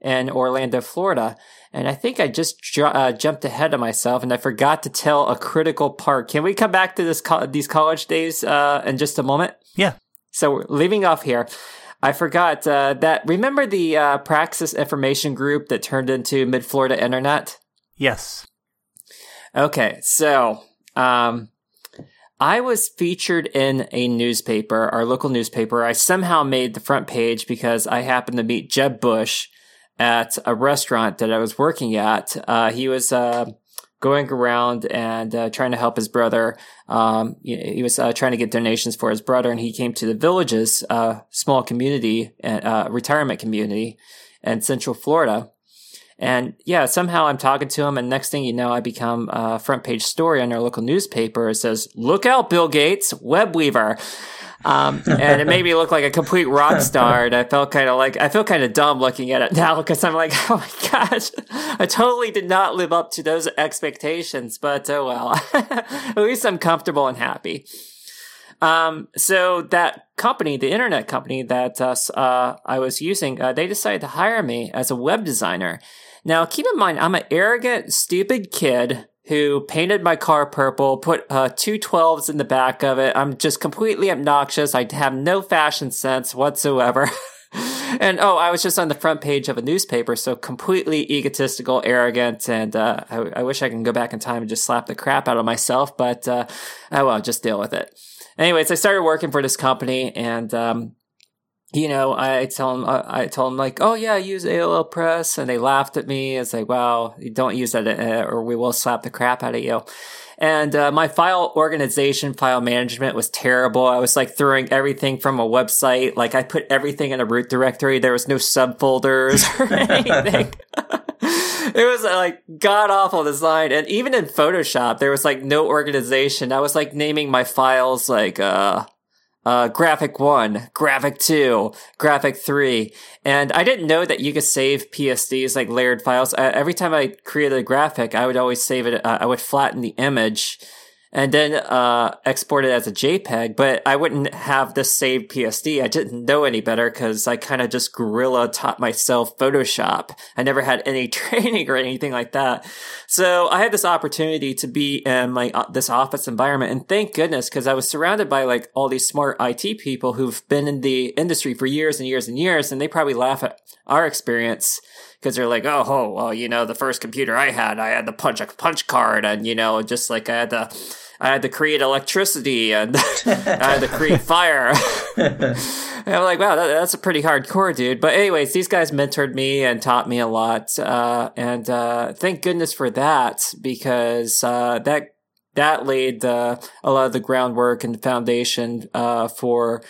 Speaker 3: in Orlando, Florida. And I think I just ju- uh, jumped ahead of myself and I forgot to tell a critical part. Can we come back to this co- these college days uh, in just a moment?
Speaker 2: Yeah.
Speaker 3: So leaving off here. I forgot uh, that. Remember the uh, Praxis Information Group that turned into Mid Florida Internet?
Speaker 2: Yes.
Speaker 3: Okay, so um, I was featured in a newspaper, our local newspaper. I somehow made the front page because I happened to meet Jeb Bush at a restaurant that I was working at. Uh, he was uh, going around and uh, trying to help his brother. Um, he was uh, trying to get donations for his brother, and he came to the Villages, uh, small community, uh, retirement community in Central Florida. And yeah, somehow I'm talking to him, and next thing you know, I become a front page story on our local newspaper. It says, "Look out, Bill Gates, web weaver." Um, and it made me look like a complete rock star. And I felt kind of like, I feel kind of dumb looking at it now because I'm like, oh my gosh, I totally did not live up to those expectations, but oh well, at least I'm comfortable and happy. Um, so that company, the internet company that uh, uh, I was using, uh, they decided to hire me as a web designer. Now, keep in mind, I'm an arrogant, stupid kid who painted my car purple, put uh, two 12s in the back of it. I'm just completely obnoxious. I have no fashion sense whatsoever. and oh, I was just on the front page of a newspaper, so completely egotistical, arrogant, and uh, I, I, wish I can go back in time and just slap the crap out of myself, but uh, oh well, just deal with it. Anyways, I started working for this company, and um, you know, I tell them, I told them like, oh yeah, I use AOL Press, and they laughed at me. It's like, wow, don't use that, uh, or we will slap the crap out of you. And uh, my file organization, file management was terrible. I was like throwing everything from a website. Like I put everything in a root directory. There was no subfolders or anything. it was like god awful design. And even in Photoshop, there was like no organization. I was like naming my files like, uh, uh, graphic one, graphic two, graphic three. And I didn't know that you could save PSDs like layered files. Uh, every time I created a graphic, I would always save it. Uh, I would flatten the image and then uh, export it as a JPEG. But I wouldn't have this saved PSD. I didn't know any better because I kind of just guerrilla taught myself Photoshop. I never had any training or anything like that. So I had this opportunity to be in my uh, this office environment, and thank goodness because I was surrounded by like all these smart IT people who've been in the industry for years and years and years, and they probably laugh at our experience because they're like, oh, oh, well, you know, the first computer I had, I had the punch a punch card, and you know, just like I had to, I had to create electricity and I had to create fire. I'm like, wow, that, that's a pretty hardcore dude. But anyways, these guys mentored me and taught me a lot, uh, and uh, thank goodness for that because uh, that that laid a lot of the groundwork and foundation uh, for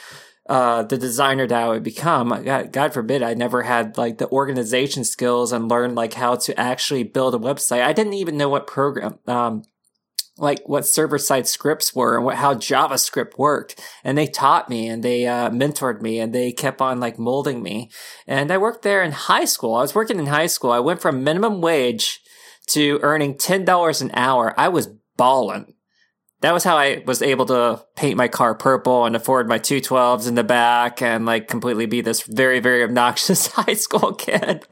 Speaker 3: uh, the designer that I would become. God, God, forbid I never had like the organization skills and learned like how to actually build a website. I didn't even know what program, um, like what server side scripts were and what, how JavaScript worked. And they taught me and they, uh, mentored me and they kept on like molding me. And I worked there in high school. I was working in high school. I went from minimum wage to earning $10 an hour. I was balling that was how I was able to paint my car purple and afford my 212s in the back and like completely be this very, very obnoxious high school kid.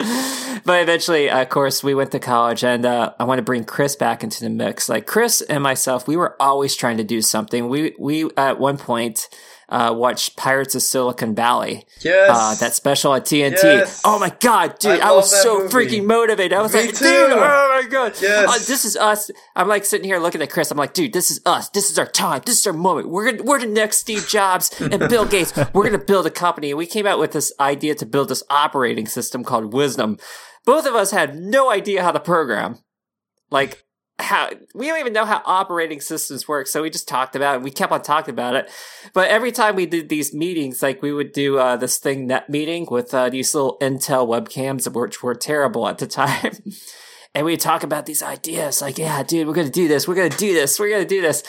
Speaker 3: but eventually, of course, we went to college and uh, I want to bring Chris back into the mix. Like Chris and myself, we were always trying to do something. We, we at one point, uh, watched Pirates of Silicon Valley.
Speaker 1: Yes.
Speaker 3: Uh, that special on TNT. Yes. Oh my god, dude! I, I was so movie. freaking motivated. I was Me like, too. dude, oh my god, yes. Uh, this is us. I'm like sitting here looking at Chris. I'm like, dude, this is us. This is our time. This is our moment. We're gonna, we're the next Steve Jobs and Bill Gates. We're gonna build a company. And we came out with this idea to build this operating system called Wisdom. Both of us had no idea how to program. Like how we don't even know how operating systems work so we just talked about it we kept on talking about it. But every time we did these meetings like we would do uh, this thing net meeting with uh, these little intel webcams which were terrible at the time. And we'd talk about these ideas like yeah dude we're gonna do this we're gonna do this we're gonna do this.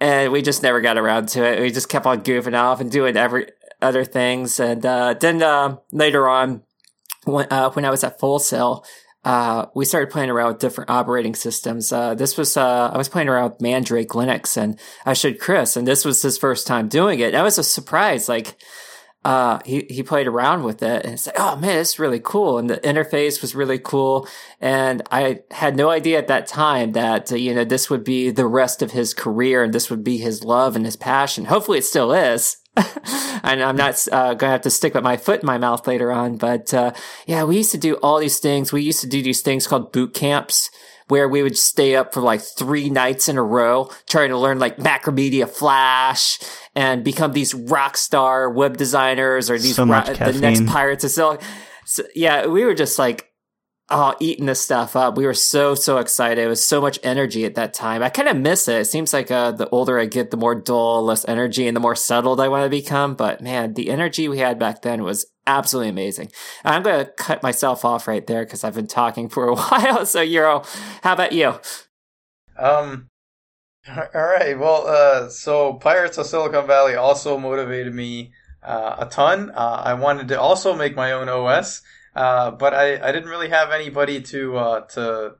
Speaker 3: And we just never got around to it. We just kept on goofing off and doing every other things. And uh, then uh, later on when, uh, when i was at full sail uh, we started playing around with different operating systems. Uh, this was, uh, I was playing around with Mandrake Linux and I showed Chris and this was his first time doing it. That was a surprise. Like, uh, he, he played around with it and it's like, oh man, it's really cool. And the interface was really cool. And I had no idea at that time that, uh, you know, this would be the rest of his career and this would be his love and his passion. Hopefully it still is. and I'm not uh, gonna have to stick with my foot in my mouth later on. But uh, yeah, we used to do all these things. We used to do these things called boot camps where we would stay up for like three nights in a row trying to learn like Macromedia Flash and become these rock star web designers or these
Speaker 2: so
Speaker 3: ro- the next Pirates of Silicon. So, yeah, we were just like eating this stuff up. We were so, so excited. It was so much energy at that time. I kind of miss it. It seems like uh, the older I get, the more dull, less energy, and the more settled I want to become. But man, the energy we had back then was absolutely amazing. I'm going to cut myself off right there because I've been talking for a while. So, Euro, how about you?
Speaker 1: Um, all right. Well, uh, so Pirates of Silicon Valley also motivated me uh, a ton. Uh, I wanted to also make my own OS. Uh, but I, I didn't really have anybody to uh, to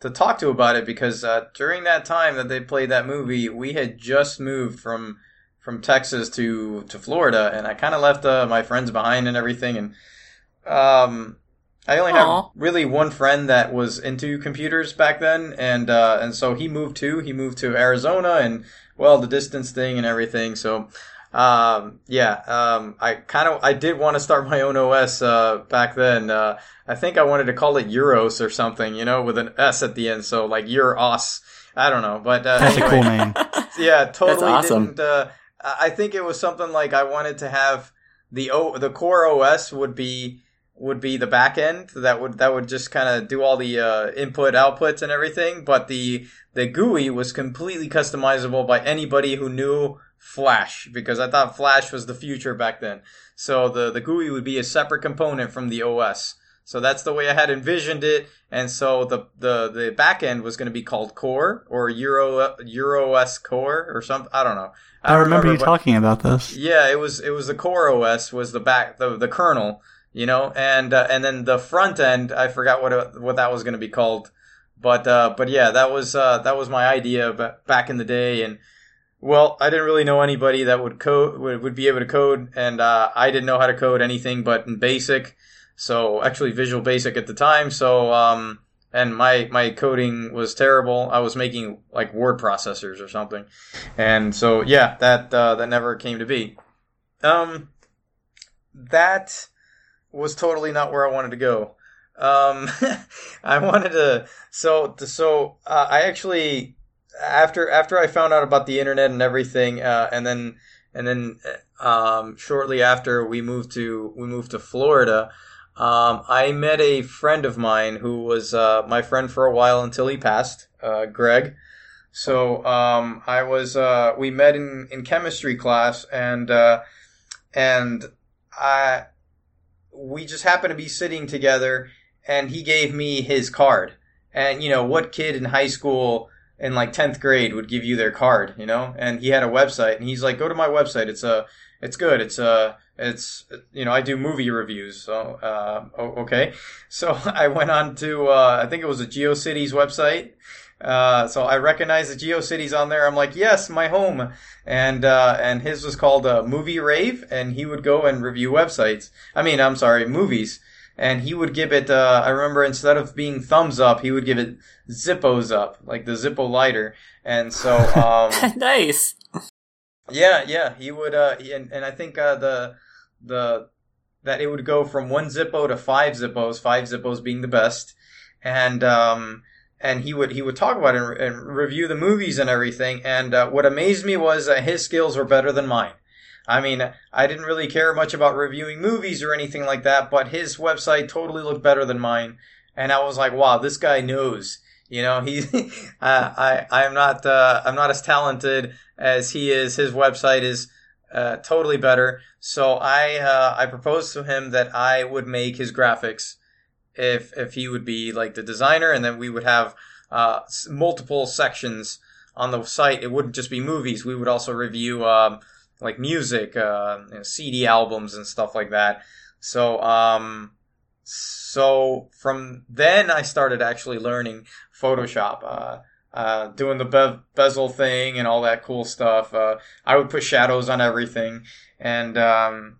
Speaker 1: to talk to about it because uh, during that time that they played that movie, we had just moved from from Texas to to Florida, and I kind of left uh, my friends behind and everything. And um, I only Aww. have really one friend that was into computers back then, and uh, and so he moved too. He moved to Arizona, and well, the distance thing and everything. So um, yeah, um, I kind of I did want to start my own OS uh, back then. Uh, I think I wanted to call it Euros or something, you know, with an S at the end, so like Euros. I don't know, but uh,
Speaker 2: that's
Speaker 1: anyway.
Speaker 2: a cool name.
Speaker 1: yeah, totally awesome. didn't. Uh, I think it was something like I wanted to have the O the core OS would be would be the back end that would that would just kind of do all the uh, input outputs and everything, but the the GUI was completely customizable by anybody who knew Flash because I thought Flash was the future back then. So the, the GUI would be a separate component from the OS. So that's the way I had envisioned it. And so the, the, the back end was going to be called Core or Euro, EuroOS Core or something. I don't know.
Speaker 2: I, I remember, remember, you talking about this.
Speaker 1: Yeah, it was, it was the Core OS was the back, the, the kernel, you know, and, uh, and then the front end, I forgot what, what that was going to be called. But, uh, but yeah, that was, uh, that was my idea back in the day. And, well, I didn't really know anybody that would code would, would be able to code, and uh, I didn't know how to code anything but in Basic. So actually, Visual Basic at the time. So um, and my my coding was terrible. I was making like word processors or something, and so yeah, that uh, that never came to be. Um, that was totally not where I wanted to go. Um, I wanted to. So, so uh, I actually after after I found out about the internet and everything, uh, and then and then um, shortly after we moved to we moved to Florida. Um, I met a friend of mine who was uh, my friend for a while until he passed, uh, Greg. So um, I was uh, we met in, in chemistry class and uh, and I we just happened to be sitting together and he gave me his card. And you know what kid in high school in like 10th grade would give you their card, you know? And he had a website and he's like, go to my website. It's a, it's good. It's a, it's, you know, I do movie reviews. So, uh, okay. So I went on to, uh, I think it was a GeoCities website. Uh, so I recognize the GeoCities on there. I'm like, yes, my home. And, uh, and his was called, uh, Movie Rave and he would go and review websites. I mean, I'm sorry, movies and he would give it. Uh, I remember instead of being thumbs up, he would give it Zippos up, like the Zippo lighter. And so, um,
Speaker 3: nice.
Speaker 1: Yeah, yeah, he would. Uh, he, and and I think uh, the the that it would go from one Zippo to five Zippos, five Zippos being the best, and um, and he would he would talk about it and, and review the movies and everything. And uh, what amazed me was that his skills were better than mine. I mean, I didn't really care much about reviewing movies or anything like that, but his website totally looked better than mine, and I was like, wow, this guy knows. You know, he, uh, I, I'm not, uh, I'm not as talented as he is. His website is uh, totally better. So I, uh, I proposed to him that I would make his graphics if, if he would be like the designer, and then we would have uh, multiple sections on the site. It wouldn't just be movies. We would also review. Um, like music, uh, you know, CD albums and stuff like that. So, um, so from then I started actually learning Photoshop, uh, uh, doing the be- bevel thing and all that cool stuff. Uh, I would put shadows on everything, and um,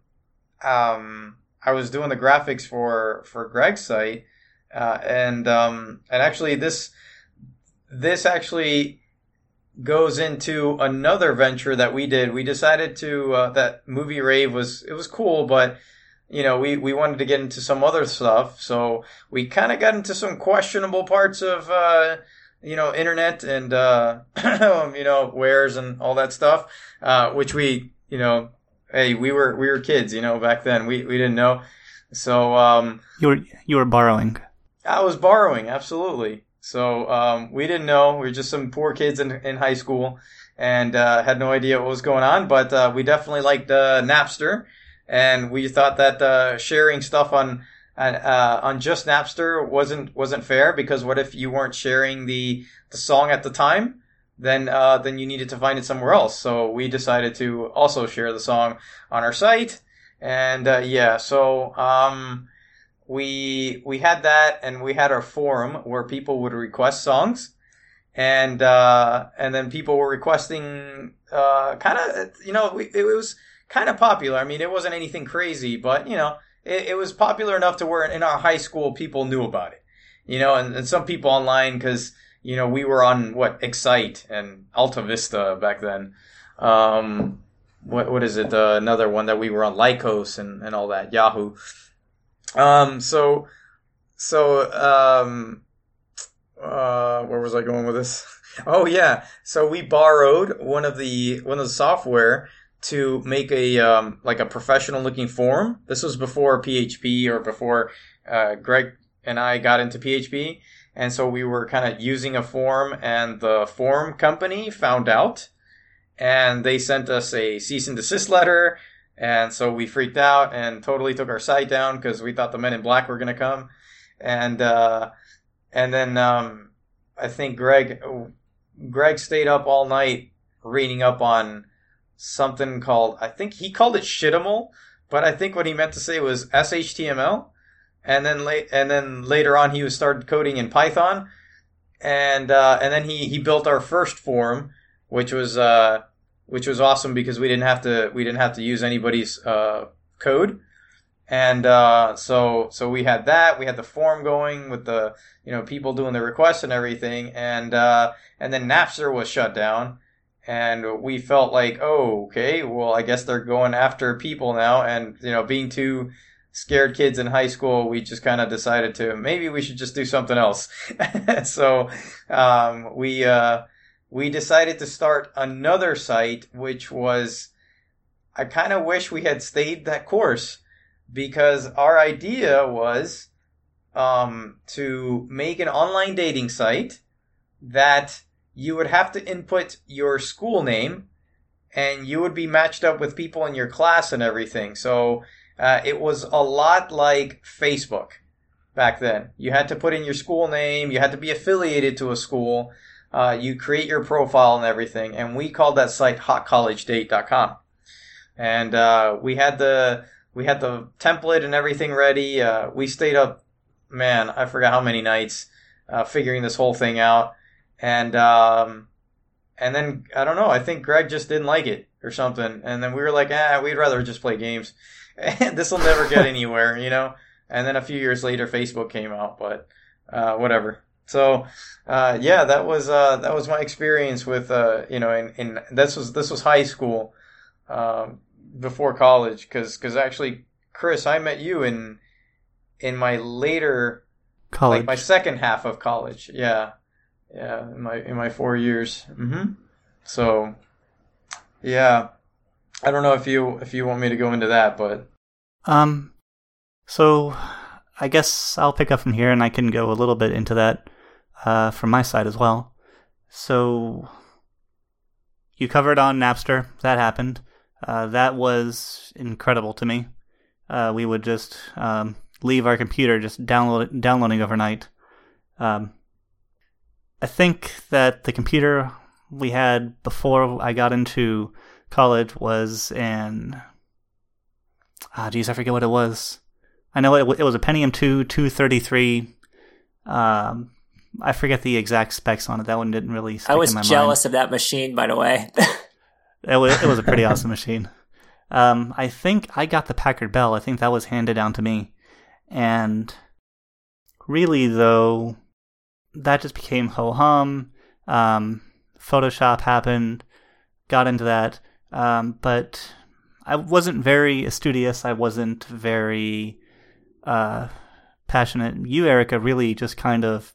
Speaker 1: um, I was doing the graphics for for Greg's site, uh, and um, and actually this this actually goes into another venture that we did. We decided to uh, that movie rave was it was cool, but you know we we wanted to get into some other stuff, so we kind of got into some questionable parts of uh, you know internet and uh, you know wares and all that stuff, uh, which we you know hey we were we were kids you know back then we we didn't know, so um,
Speaker 2: you were you were borrowing.
Speaker 1: I was borrowing absolutely. So um, we didn't know. We were just some poor kids in, in high school and uh, had no idea what was going on. But uh, we definitely liked uh, Napster, and we thought that uh, sharing stuff on uh, on just Napster wasn't wasn't fair because what if you weren't sharing the the song at the time? Then uh, then you needed to find it somewhere else. So we decided to also share the song on our site, and yeah. So um, we we had that and we had our forum where people would request songs. And uh, and then people were requesting uh, kind of you know it, it was kind of popular. I mean it wasn't anything crazy but you know it, it, was popular enough to where in our high school people knew about it. You know and, and some people online because you know we were on what excite and alta vista back then. Um, what what is it? Uh, another one that we were on lycos and, and all that yahoo um, so, so, um, uh, where was I going with this? Oh yeah. So we borrowed one of the, one of the software to make a, um, like a professional looking form. This was before PHP or before, uh, Greg and I got into PHP. And so we were kind of using a form and the form company found out and they sent us a cease and desist letter and so we freaked out and totally took our site down because we thought the men in black were going to come. And, uh, and then, um, I think Greg, Greg stayed up all night reading up on something called, I think he called it Shittimal, but I think what he meant to say was SHTML. And then late, and then later on he was started coding in Python. And, uh, and then he, he built our first form, which was, uh, which was awesome because we didn't have to we didn't have to use anybody's uh, code, and uh, so so we had that. We had the form going with the you know people doing the requests and everything, and uh, and then Napster was shut down, and we felt like oh okay well I guess they're going after people now, and you know being too scared kids in high school, we just kind of decided to maybe we should just do something else. so um, we uh, we decided to start another site, which was I kind of wish we had stayed that course because our idea was um, to make an online dating site that you would have to input your school name and you would be matched up with people in your class and everything. So uh, it was a lot like Facebook back then. You had to put in your school name, you had to be affiliated to a school, uh, you create your profile and everything. And we called that site hotcollegedate.com. And uh, we had the we had the template and everything ready. Uh, we stayed up, man, I forgot how many nights uh, figuring this whole thing out. And um, and then I don't know. I think Greg just didn't like it or something. And then we were like, ah, we'd rather just play games. this will never get anywhere, you know. And then a few years later, Facebook came out, but uh, whatever. So uh, yeah, that was uh, that was my experience with uh, you know, in, in this was this was high school um, before college because because actually, Chris, I met you in in my later
Speaker 2: college,
Speaker 1: like my second half of college. Yeah, yeah, in my in my four years. Mm-hmm. So, yeah, I don't know if you if you want me to go into that, but
Speaker 2: um, so I guess I'll pick up from here, and I can go a little bit into that uh, from my side as well. So you covered on Napster. That happened. Uh, that was incredible to me. Uh, we would just um, leave our computer just download downloading overnight. Um, I think that the computer we had before I got into college was an ah geez I forget what it was. I know it, it was a Pentium 2 233. Um, I forget the exact specs on it. That one didn't really. I
Speaker 3: was jealous mind. of that machine, by the way.
Speaker 2: it was it was a pretty awesome machine. Um, I think I got the Packard Bell. I think that was handed down to me, and really though, that just became ho hum. Um, Photoshop happened, got into that, um, but I wasn't very studious. I wasn't very uh, passionate. You, Erica, really just kind of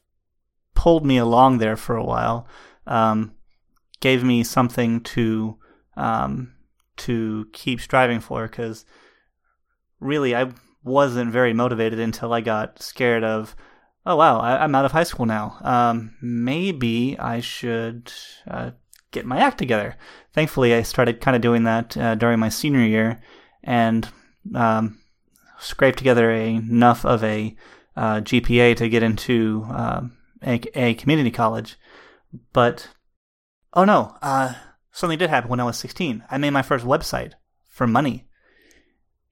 Speaker 2: pulled me along there for a while, um, gave me something to um, to keep striving for. Because really, I wasn't very motivated until I got scared of oh wow, I, am out of high school now. Um, maybe I should uh, get my act together. Thankfully, I started kind of doing that uh, during my senior year and um, scraped together a, enough of a uh, GPA to get into um, a, a, community college. But oh no, uh, something did happen when I was 16. I made my first website for money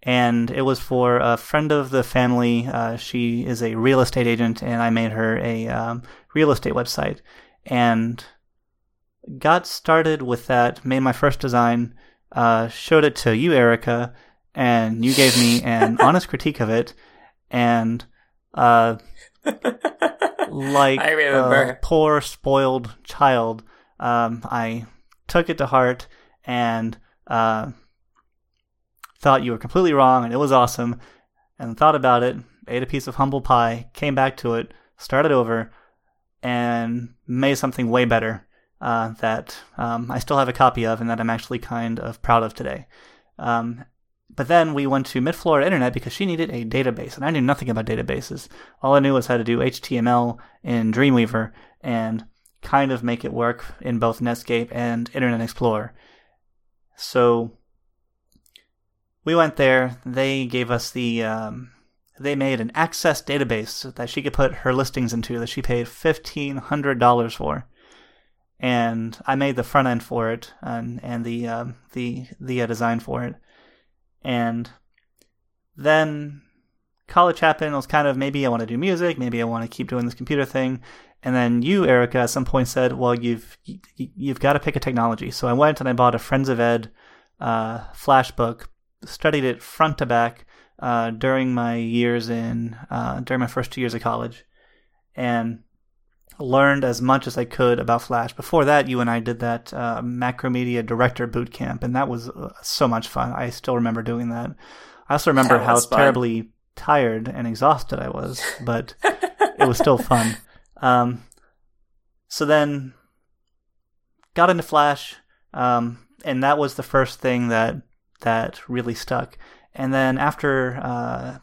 Speaker 2: and it was for a friend of the family. Uh, she is a real estate agent, and I made her a um, real estate website, and got started with that. Made my first design, uh, showed it to you, Erica, and you gave me an honest critique of it, and uh, like a poor spoiled child, um, I took it to heart and uh, thought you were completely wrong and it was awesome, and thought about it, ate a piece of humble pie, came back to it, started over, and made something way better uh, that um, I still have a copy of and that I'm actually kind of proud of today. Um, but then we went to Mid Florida Internet because she needed a database, and I knew nothing about databases. All I knew was how to do HTML in Dreamweaver and kind of make it work in both Netscape and Internet Explorer. So we went there. They gave us the. Um, they made an access database that she could put her listings into that she paid fifteen hundred dollars for, and I made the front end for it and and the um, the the uh, design for it, and then college happened. It was kind of maybe I want to do music, maybe I want to keep doing this computer thing, and then you, Erica, at some point said, "Well, you've you've got to pick a technology." So I went and I bought a Friends of Ed uh, flash book studied it front to back uh, during my years in uh, during my first two years of college, and learned as much as I could about Flash. Before that, you and I did that uh, Macromedia Director Boot Camp, and that was uh, so much fun. I still remember doing that. I also remember how fun. terribly tired and exhausted I was, but it was still fun. Um, so then got into Flash, um, and that was the first thing that that really stuck. And then after uh,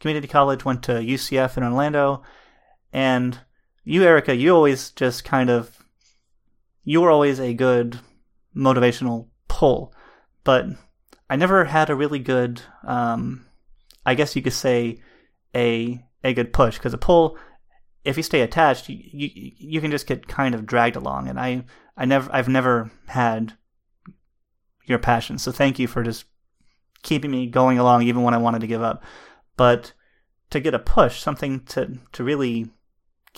Speaker 2: community college, went to UCF in Orlando, and you, Erica, you always just kind of you were always a good motivational pull, but I never had a really good, um, I guess you could say, a a good push because a pull, if you stay attached, you, you you can just get kind of dragged along, and I I never I've never had your passion, so thank you for just keeping me going along even when I wanted to give up. But to get a push, something to to really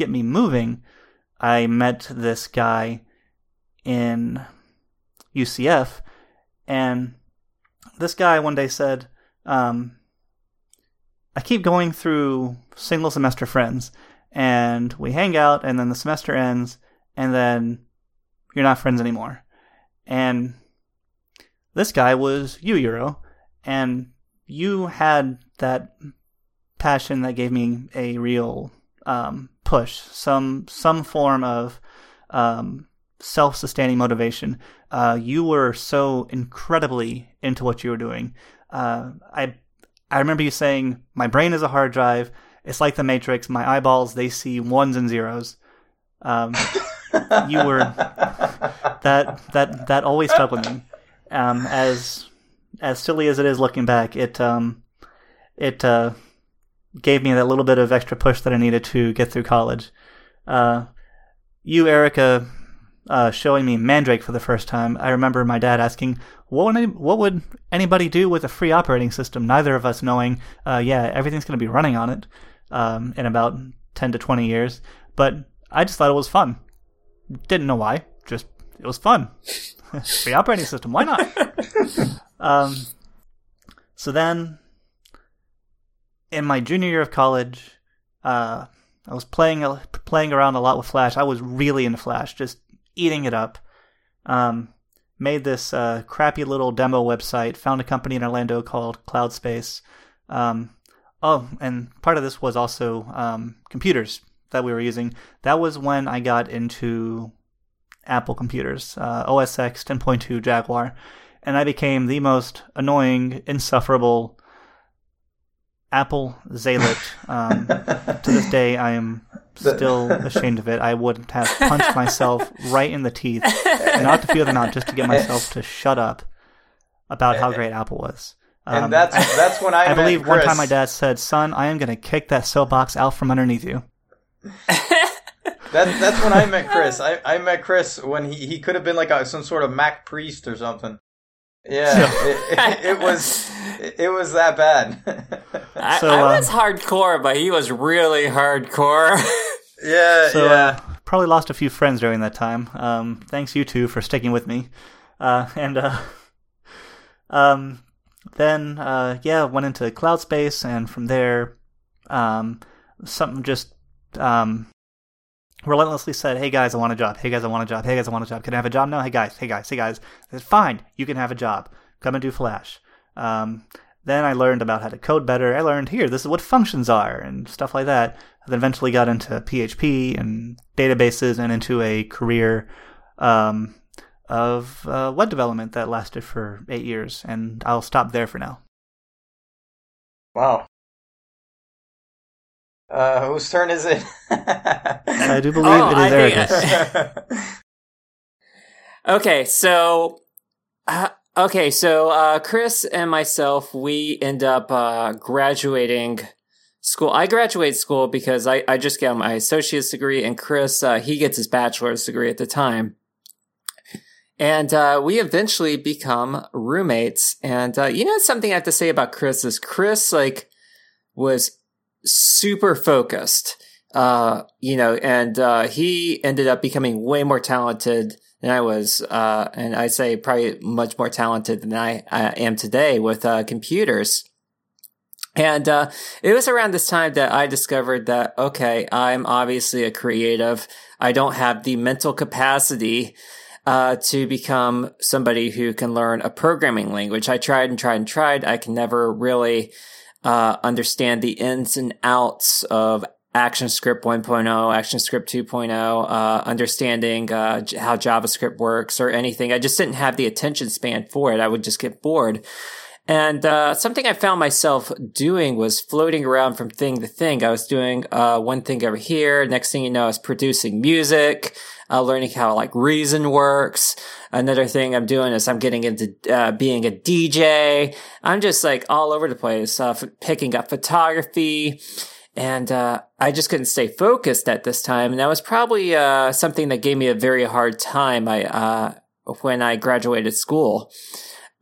Speaker 2: get me moving, I met this guy in UCF, and this guy one day said, um, I keep going through single semester friends, and we hang out, and then the semester ends, and then you're not friends anymore. And this guy was you, Euro, and you had that passion that gave me a real um, push, some some form of um, self-sustaining motivation. Uh, you were so incredibly into what you were doing. Uh, I I remember you saying, "My brain is a hard drive. It's like the Matrix. My eyeballs they see ones and zeros." Um, you were that that that always stuck with me. Um, as as silly as it is looking back, it um, it uh, gave me that little bit of extra push that I needed to get through college. Uh, you, Erica, uh, showing me Mandrake for the first time, I remember my dad asking, "What would, any, what would anybody do with a free operating system?" Neither of us knowing, uh, yeah, everything's going to be running on it um, in about ten to twenty years. But I just thought it was fun. Didn't know why. Just it was fun. free operating system. Why not? um, so then, in my junior year of college, uh, I was playing playing around a lot with Flash. I was really into Flash, just eating it up. Um, made this uh, crappy little demo website. Found a company in Orlando called CloudSpace. Um, oh, and part of this was also um, computers that we were using. That was when I got into Apple computers, uh, OS X 10.2 Jaguar, and I became the most annoying, insufferable Apple Zealot. Um, to this day, I am still ashamed of it. I would have punched myself right in the teeth, not to feel the knot, just to get myself to shut up about how great Apple was.
Speaker 1: Um, and that's that's when I.
Speaker 2: I believe one time my dad said, "Son, I am going to kick that soapbox out from underneath you."
Speaker 1: that, that's when I met Chris. I, I met Chris when he, he could have been like a, some sort of Mac priest or something. Yeah, it, it, it, was it was that bad.
Speaker 3: I, so, I was uh, hardcore, but he was really hardcore.
Speaker 1: yeah,
Speaker 2: so,
Speaker 1: yeah.
Speaker 2: Uh, probably lost a few friends during that time. Um, thanks you two for sticking with me, uh, and uh, um, then uh, yeah, went into CloudSpace, and from there, um, something just um, relentlessly said, "Hey guys, I want a job. Hey guys, I want a job. Hey guys, I want a job. Can I have a job now? Hey guys, hey guys, hey guys." Said, "Fine, you can have a job. Come and do Flash." Um, then I learned about how to code better. I learned here this is what functions are and stuff like that. Then eventually got into PHP and databases and into a career um, of uh, web development that lasted for eight years. And I'll stop there for now.
Speaker 1: Wow. Uh, whose turn is it?
Speaker 2: I do believe oh, it is Erica's.
Speaker 3: okay, so uh, okay, so uh, Chris and myself, we end up uh, graduating school. I graduate school because I, I just got my associate's degree, and Chris uh, he gets his bachelor's degree at the time. And uh, we eventually become roommates. And you know something I have to say about Chris is Chris like was super focused. Uh, you know, and uh, he ended up becoming way more talented than I was, uh, and I'd say probably much more talented than I, I am today with uh, computers. And uh, it was around this time that I discovered that okay, I'm obviously a creative. I don't have the mental capacity uh, to become somebody who can learn a programming language. I tried and tried and tried. I can never really uh, understand the ins and outs of ActionScript 1.0, ActionScript 2.0, uh, understanding uh, how JavaScript works or anything. I just didn't have the attention span for it. I would just get bored. And uh, something I found myself doing was floating around from thing to thing. I was doing uh, one thing over here. Next thing you know, I was producing music, uh, learning how like Reason works. Another thing I'm doing is I'm getting into uh, being a DJ. I'm just like all over the place, uh, f- picking up photography. And uh, I just couldn't stay focused at this time. And that was probably something that gave me a very hard time I, when I graduated school.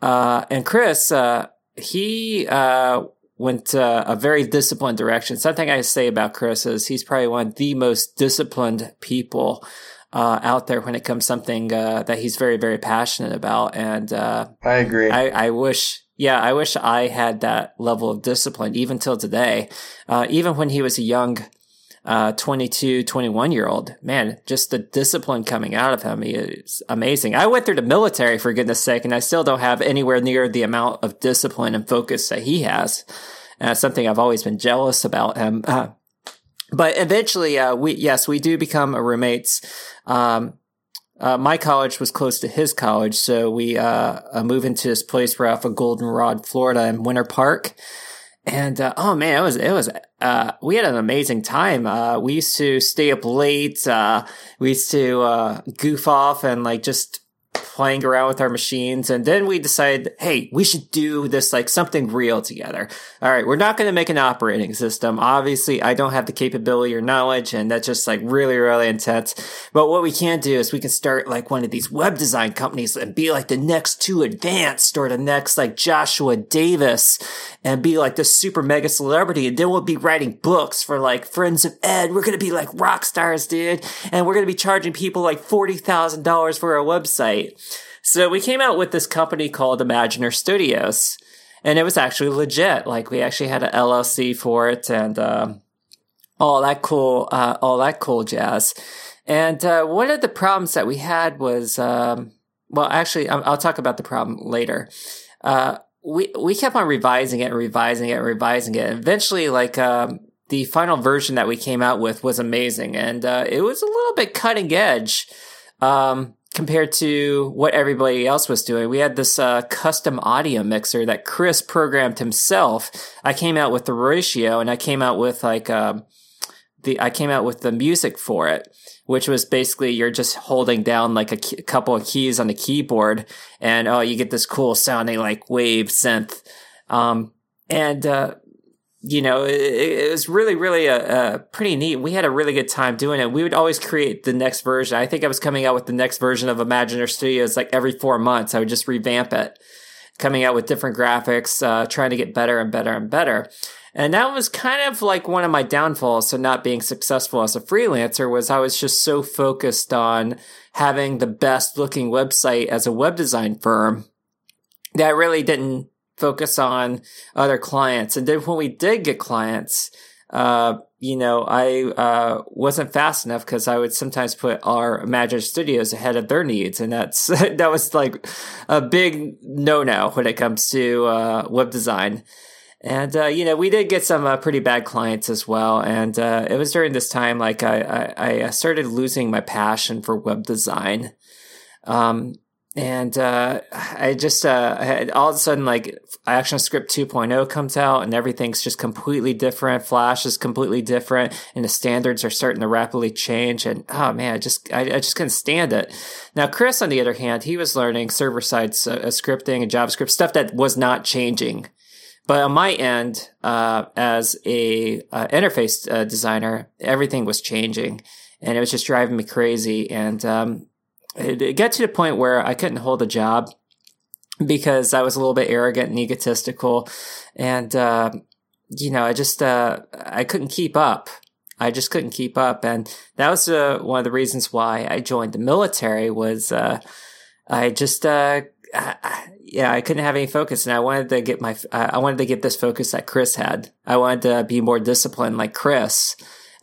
Speaker 3: Uh, and Chris, uh, he uh, went uh, a very disciplined direction. Something I say about Chris is he's probably one of the most disciplined people uh, out there when it comes something uh, that he's very, very passionate about. And
Speaker 1: I agree.
Speaker 3: I, I, wish. Yeah, I wish I had that level of discipline even till today. even when he was a young uh, 22, 21 year old. Man, just the discipline coming out of him is amazing. I went through the military for goodness sake, and I still don't have anywhere near the amount of discipline and focus that he has. And that's something I've always been jealous about him. Uh, but eventually, uh, we, yes, we do become roommates. Um, uh, my college was close to his college, so we uh, uh moved into this place right off of Goldenrod, Florida, in Winter Park. And uh, oh man, it was it was uh, we had an amazing time. Uh, we used to stay up late. Uh, we used to uh, goof off and like just playing around with our machines. And then we decided, hey, we should do this like something real together. All right, we're not going to make an operating system. Obviously, I don't have the capability or knowledge, and that's just like really, really intense. But what we can do is we can start like one of these web design companies and be like the next 2Advanced or the next like Joshua Davis and be like the super mega celebrity. And then we'll be writing books for like friends of Ed. We're going to be like rock stars, dude. And we're going to be charging people like $40,000 for our website. So we came out with this company called Imaginer Studios, and it was actually legit. Like we actually had an LLC for it, and um, all that cool, uh, all that cool jazz. And uh, one of the problems that we had was, um, well, actually, I'll, talk about the problem later. Uh, we we kept on revising it and revising it and revising it. Eventually, like um, the final version that we came out with was amazing, and uh, it was a little bit cutting edge. Um, compared to what everybody else was doing. We had this uh, custom audio mixer that Chris programmed himself. I came out with the ratio and I came out with like um, the I came out with the music for it, which was basically you're just holding down like a, key, couple of keys on the keyboard and oh you get this cool sounding like wave synth. Um, and uh, you know, it, it, was really, really a, a, pretty neat. We had a really good time doing it. We would always create the next version. I think I was coming out with the next version of Imaginer Studios like every four months. I would just revamp it, coming out with different graphics, uh, trying to get better and better and better. And that was kind of like one of my downfalls. So not being successful as a freelancer was I was just so focused on having the best looking website as a web design firm that I really didn't focus on other clients. And then when we did get clients, uh, you know, I uh, wasn't fast enough because I would sometimes put our Imagine Studios ahead of their needs, and that's that was like a big no-no when it comes to uh, web design. And uh, you know, we did get some uh, pretty bad clients as well, and uh, it was during this time like I, I, I started losing my passion for web design. Um, and uh, I just uh, had, all of a sudden like ActionScript 2.0 comes out and everything's just completely different. Flash is completely different, and the standards are starting to rapidly change. And oh man, I just I, I just couldn't stand it. Now Chris, on the other hand, he was learning server side uh, scripting and JavaScript stuff that was not changing. But on my end, uh, as a uh, interface uh, designer, everything was changing, and it was just driving me crazy. And um, it got to the point where I couldn't hold a job because I was a little bit arrogant and egotistical, and uh, you know, I just uh, I couldn't keep up. I just couldn't keep up, and that was uh, one of the reasons why I joined the military. Was uh, I just uh, I, yeah, I couldn't have any focus, and I wanted to get my I wanted to get this focus that Chris had. I wanted to be more disciplined, like Chris.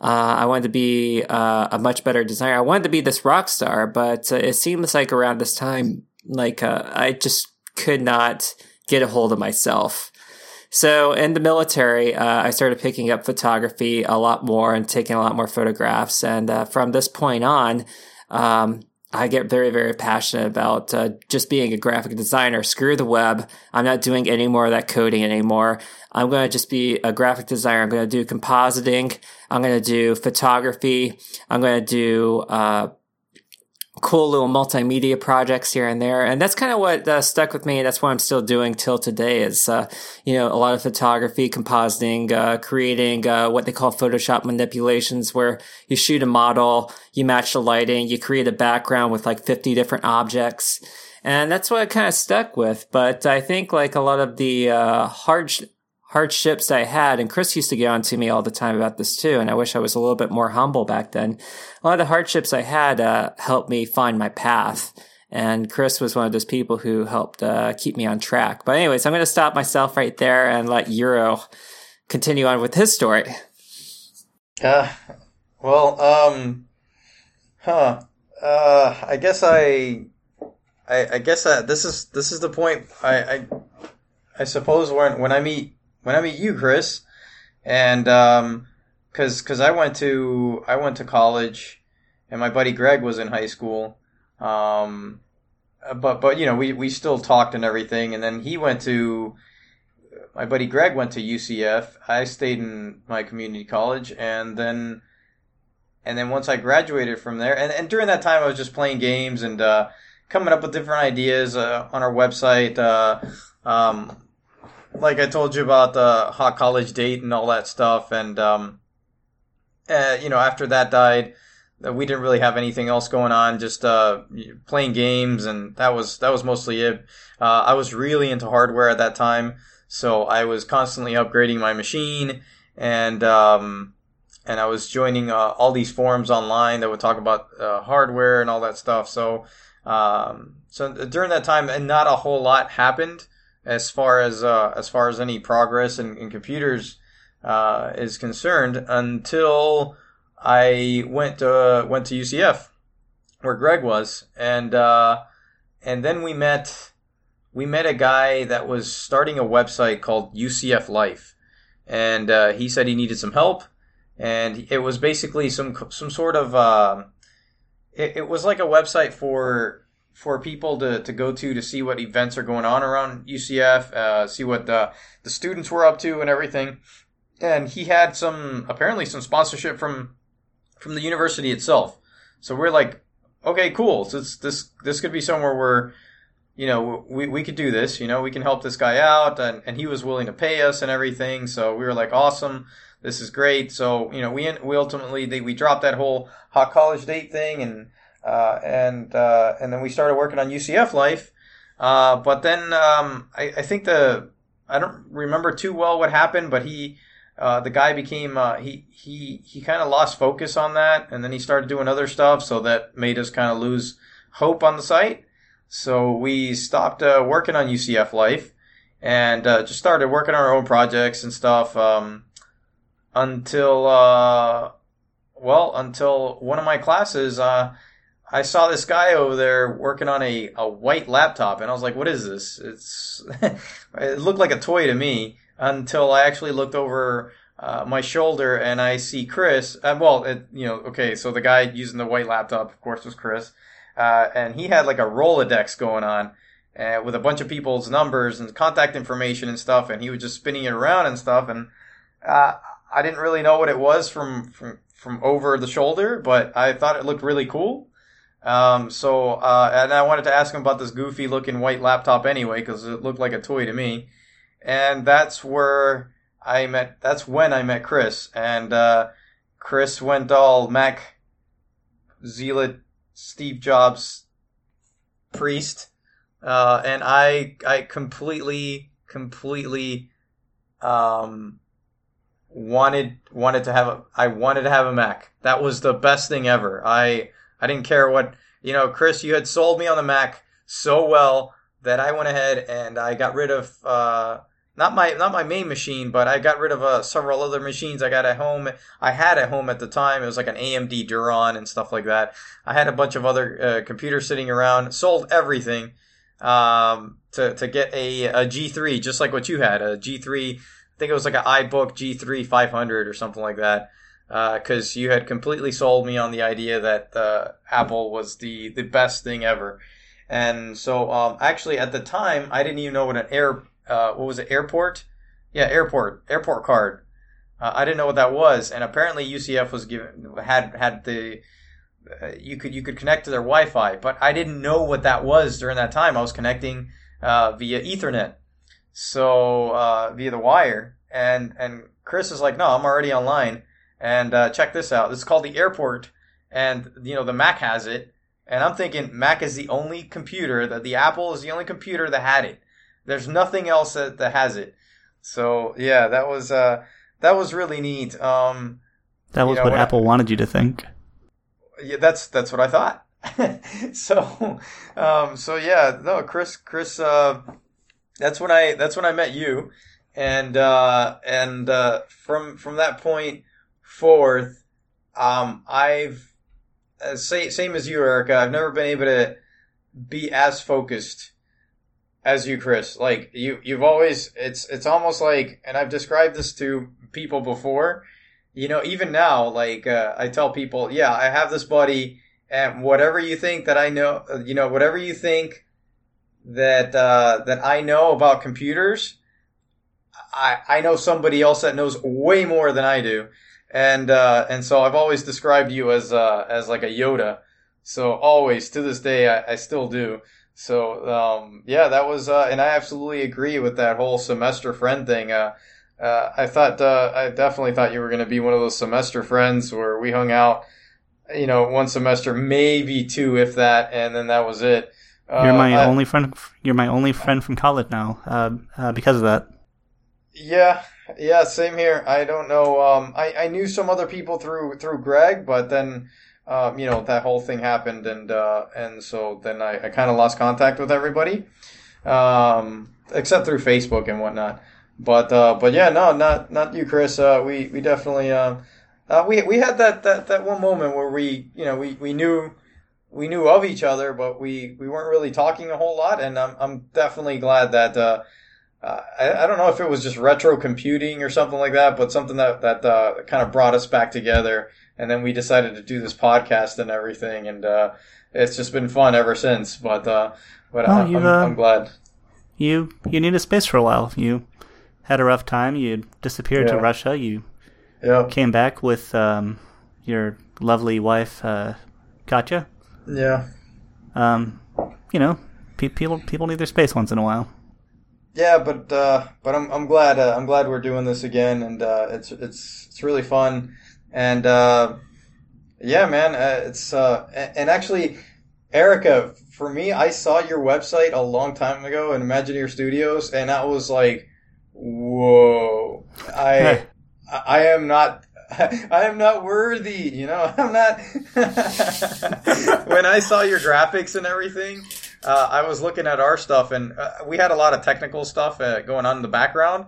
Speaker 3: Uh, I wanted to be uh, a much better designer. I wanted to be this rock star, but uh, it seems like around this time, like uh, I just could not get a hold of myself. So in the military, uh, I started picking up photography a lot more and taking a lot more photographs. And uh, from this point on, um, I get very, very passionate about uh, just being a graphic designer. Screw the web. I'm not doing any more of that coding anymore. I'm going to just be a graphic designer. I'm going to do compositing. I'm going to do photography. I'm going to do uh, cool little multimedia projects here and there. And that's kind of what uh, stuck with me. That's what I'm still doing till today is, uh, you know, a lot of photography, compositing, uh, creating, uh, what they call Photoshop manipulations where you shoot a model, you match the lighting, you create a background with like 50 different objects. And that's what I kind of stuck with. But I think like a lot of the, uh, hard, hardships I had, and Chris used to get on to me all the time about this too, and I wish I was a little bit more humble back then. A lot of the hardships I had uh, helped me find my path. And Chris was one of those people who helped uh, keep me on track. But anyways, I'm going to stop myself right there and let Euro continue on with his story.
Speaker 1: Uh, well, um, huh. Uh, I guess I, I, I guess that this is this is the point. I, I, I suppose when when I meet when I meet you, Chris, and um, cause cause I went to I went to college, and my buddy Greg was in high school. Um, but but you know we we still talked and everything, and then he went to my buddy Greg went to UCF. I stayed in my community college, and then and then once I graduated from there, and, and during that time I was just playing games and uh, coming up with different ideas uh, on our website. Uh, um, like I told you about the hot college date and all that stuff, and um, uh, you know, after that died, uh, we didn't really have anything else going on, just uh, playing games, and that was that was mostly it. Uh, I was really into hardware at that time, so I was constantly upgrading my machine, and um, and I was joining uh, all these forums online that would talk about uh, hardware and all that stuff. So um, so during that time, and not a whole lot happened as far as uh, as far as any progress in, in computers uh, is concerned until I went to went to UCF where Greg was and uh, and then we met we met a guy that was starting a website called UCF Life and uh, he said he needed some help and it was basically some some sort of uh, it, it was like a website for for people to, to go to to see what events are going on around UCF, uh, see what the, the students were up to and everything. And he had some, apparently some sponsorship from, from the university itself. So we're like, okay, cool. So this, this could be somewhere where, you know, we, we could do this, you know, we can help this guy out. And, and he was willing to pay us and everything. So we were like, awesome. This is great. So, you know, we, we ultimately, they, we dropped that whole hot college date thing and, and uh, and then we started working on UCF Life. Uh, but then um, I, I, think the I don't remember too well what happened, but he uh, the guy became uh, he he he kind of lost focus on that, and then he started doing other stuff, so that made us kind of lose hope on the site. So we stopped uh, working on UCF Life and just started working on our own projects and stuff um, until well until one of my classes I saw this guy over there working on a, a white laptop, and I was like, "What is this?" It's it looked like a toy to me until I actually looked over uh, my shoulder and I see Chris. Uh, well, it, you know, okay, so the guy using the white laptop, of course, was Chris, uh, and he had like a Rolodex going on. Uh, with a bunch of people's numbers and contact information and stuff, and he was just spinning it around and stuff, and uh, I didn't really know what it was from, from from over the shoulder, but I thought it looked really cool. Um, so, uh, and I wanted to ask him about this goofy looking white laptop anyway, because it looked like a toy to me. And that's where I met, that's when I met Chris. And, uh, Chris went all Mac zealot Steve Jobs priest. Uh, and I, I completely, completely, um, wanted, wanted to have a, I wanted to have a Mac. That was the best thing ever. I, I didn't care what, you know, Chris, you had sold me on the Mac so well that I went ahead and I got rid of, uh, not my not my main machine, but I got rid of uh, several other machines I got at home. I had at home at the time. It was like an AMD Duron and stuff like that. I had a bunch of other uh, computers sitting around. Sold everything um, to to get a, a G3, just like what you had, a G3. I think it was like an iBook G3 500 or something like that. Because uh, you had completely sold me on the idea that uh, Apple was the the best thing ever, and so um, actually at the time I didn't even know what an air uh, what was it airport? Yeah airport airport card. Uh, I didn't know what that was, and apparently UCF was given had had the uh, you could you could connect to their Wi-Fi, but I didn't know what that was during that time. I was connecting uh, via Ethernet, so uh, via the wire, and and Chris is like, no, I'm already online, and uh, check this out. This is called the airport, and you know the Mac has it, and I'm thinking Mac is the only computer that the Apple is the only computer that had it. There's nothing else that, that has it. So yeah, that was uh, that was really neat. Um,
Speaker 2: that was you know, what Apple I, wanted you to think.
Speaker 1: Yeah, that's that's what I thought. so, um, so yeah, no, Chris, Chris, uh, that's when I that's when I met you, and uh, and uh, from from that point forth, um, I've uh, same same as you, Erica. I've never been able to be as focused as you, Chris. Like you, you've always it's it's almost like, and I've described this to people before. You know, even now, like uh, I tell people, yeah, I have this buddy, and whatever you think that I know, you know, whatever you think that uh, that I know about computers, I I know somebody else that knows way more than I do, and uh, and so I've always described you as uh, as like a Yoda. So always to this day, I, I still do. So um, yeah, that was, uh, and I absolutely agree with that whole semester friend thing. Uh, uh, I thought uh, I definitely thought you were going to be one of those semester friends where we hung out, you know, one semester, maybe two, if that, and then that was it.
Speaker 2: you're my I, only friend. You're my only friend from college now, uh, uh, because of that.
Speaker 1: Yeah, yeah, same here. I don't know. Um, I I knew some other people through through Greg, but then. Um, you know that whole thing happened, and and so then I, I kind of lost contact with everybody, um, except through Facebook and whatnot. But uh, but yeah, no, not not you, Chris. Uh, we we definitely uh, uh, we we had that, that that one moment where we you know we, we knew we knew of each other, but we, we weren't really talking a whole lot. And I'm I'm definitely glad that uh, I, I don't know if it was just retro computing or something like that, but something that that uh, kind of brought us back together. And then we decided to do this podcast and everything, and uh, it's just been fun ever since. But uh, but well, I'm, I'm, I'm glad
Speaker 2: you you need a space for a while. You had a rough time. You disappeared yeah. to Russia. You
Speaker 1: yeah.
Speaker 2: came back with um, your lovely wife, uh, Katya.
Speaker 1: Yeah.
Speaker 2: Um, you know, pe- people people need their space once in a while.
Speaker 1: Yeah, but uh, but I'm I'm glad uh, I'm glad we're doing this again, and uh, it's it's it's really fun, and uh, yeah, man, uh, it's uh, and actually, Erica, for me, I saw your website a long time ago in Imagineer Studios, and that was like whoa, I, I am not, I am not worthy. You know, I'm not. when I saw your graphics and everything, uh, I was looking at our stuff, and uh, we had a lot of technical stuff uh, going on in the background,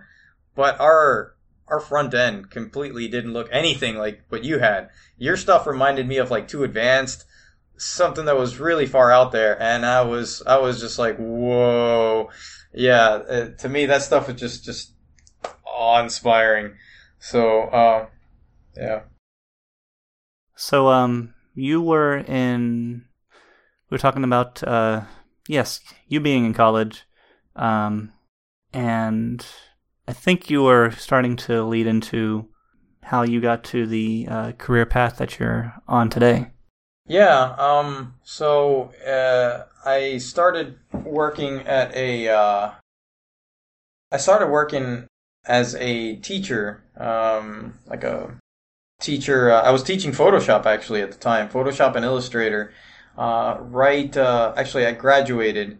Speaker 1: but our our front end completely didn't look anything like what you had. Your stuff reminded me of like 2Advanced, something that was really far out there, and I was I was just like, whoa yeah, uh, to me that stuff is just just awe inspiring. So uh, yeah.
Speaker 2: So um, you were in. We were talking about uh, yes, you being in college, um, and I think you were starting to lead into how you got to the uh, career path that you're on today.
Speaker 1: Yeah. Um. So uh, I started working at a. Uh, I started working as a teacher, um, like a teacher. Uh, I was teaching Photoshop actually at the time, Photoshop and Illustrator. Uh, right. Uh, actually, I graduated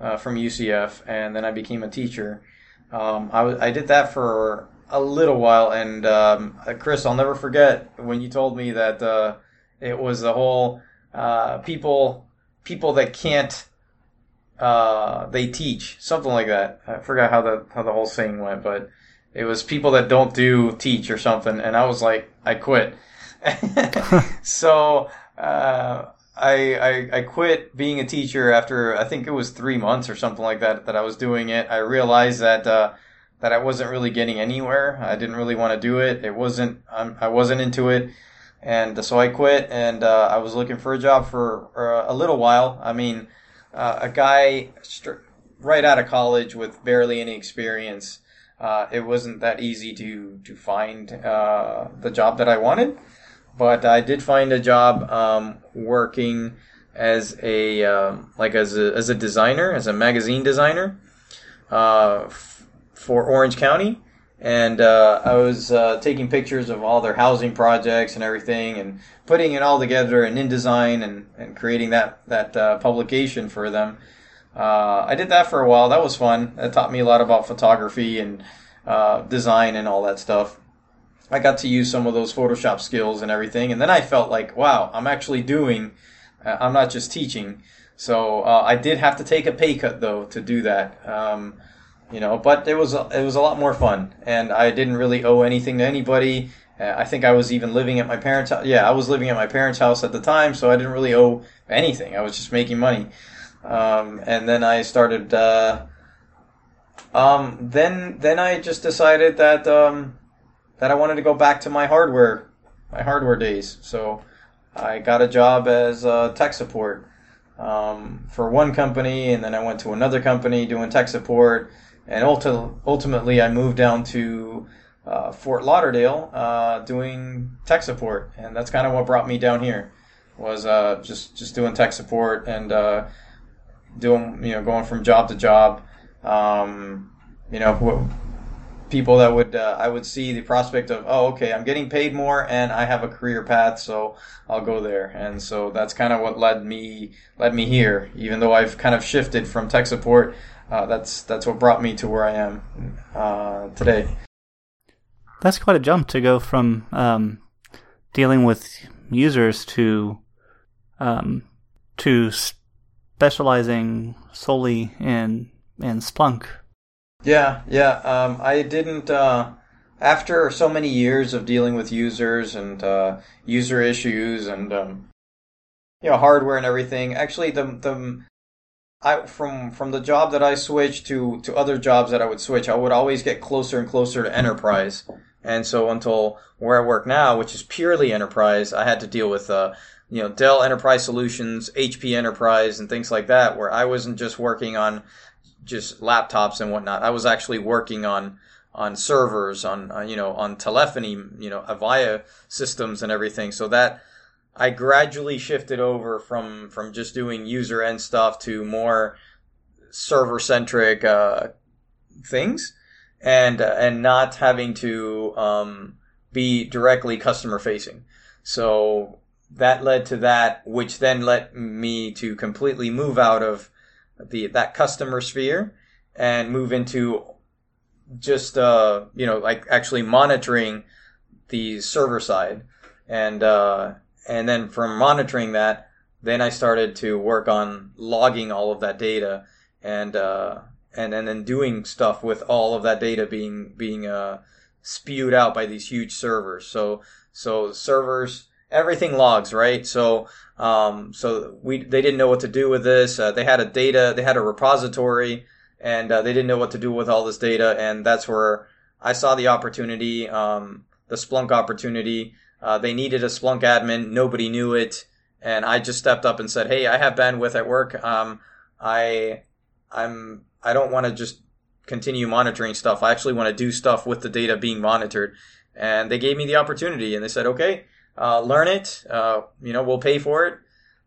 Speaker 1: uh, from UCF, and then I became a teacher. Um, I, w- I did that for a little while, and um, Chris, I'll never forget when you told me that uh, it was the whole uh, people people that can't uh, they teach something like that. I forgot how the how the whole saying went, but it was people that don't do teach or something. And I was like, I quit. so uh, I, I I quit being a teacher after I think it was three months or something like that that I was doing it. I realized that uh, that I wasn't really getting anywhere. I didn't really want to do it. It wasn't um, I wasn't into it, and so I quit. And uh, I was looking for a job for uh, a little while. I mean, uh, a guy st- right out of college with barely any experience. Uh, it wasn't that easy to to find uh, the job that I wanted but I did find a job um, working as a um, like as a as a designer, as a magazine designer uh, f- for Orange County, and uh, I was uh, taking pictures of all their housing projects and everything, and putting it all together in InDesign and, and creating that that uh, publication for them. Uh, I did that for a while. That was fun. That taught me a lot about photography and uh, design and all that stuff. I got to use some of those Photoshop skills and everything, and then I felt like, wow, I'm actually doing. Uh, I'm not just teaching. So uh, I did have to take a pay cut though to do that. Um, you know, but it was it was a lot more fun, and I didn't really owe anything to anybody. Uh, I think I was even living at my parents' house. Yeah, I was living at my parents' house at the time, so I didn't really owe anything. I was just making money. Um, and then I started. Uh, um, then then I just decided that um, that I wanted to go back to my hardware, my hardware days. So I got a job as uh, tech support um, for one company, and then I went to another company doing tech support, and ulti- ultimately I moved down to uh, Fort Lauderdale uh, doing tech support, and that's kind of what brought me down here was uh, just just doing tech support and uh, doing you know going from job to job. Um, you know, people that would uh, I would see the prospect of oh okay I'm getting paid more and I have a career path so I'll go there and so that's kind of what led me led me here even though I've kind of shifted from tech support uh, that's that's what brought me to where I am uh, today.
Speaker 2: That's quite a jump to go from um, dealing with users to um, to specializing solely in in Splunk.
Speaker 1: Yeah, yeah. Um, I didn't. Uh, after so many years of dealing with users and uh, user issues and um, you know hardware and everything, actually the the I from from the job that I switched to to other jobs that I would switch, I would always get closer and closer to enterprise. And so until where I work now, which is purely enterprise, I had to deal with uh, you know Dell Enterprise Solutions, HP Enterprise, and things like that, where I wasn't just working on just laptops and whatnot. I was actually working on on servers, on uh, you know, on telephony, you know, Avaya systems and everything. So that I gradually shifted over from from just doing user end stuff to more server centric uh, things, and uh, and not having to um, be directly customer facing. So that led to that, which then led me to completely move out of the that customer sphere and move into just uh, you know like actually monitoring the server side. And uh, and then from monitoring that then I started to work on logging all of that data and uh, and and then doing stuff with all of that data being being uh, spewed out by these huge servers. So so servers everything logs right so um, so we they didn't know what to do with this. Uh, they had a data, they had a repository, and uh, they didn't know what to do with all this data. And that's where I saw the opportunity, um, the Splunk opportunity. Uh, they needed a Splunk admin. Nobody knew it, and I just stepped up and said, "Hey, I have bandwidth at work. Um, I I'm I don't want to just continue monitoring stuff. I actually want to do stuff with the data being monitored." And they gave me the opportunity, and they said, "Okay." Uh, learn it. Uh, you know, we'll pay for it,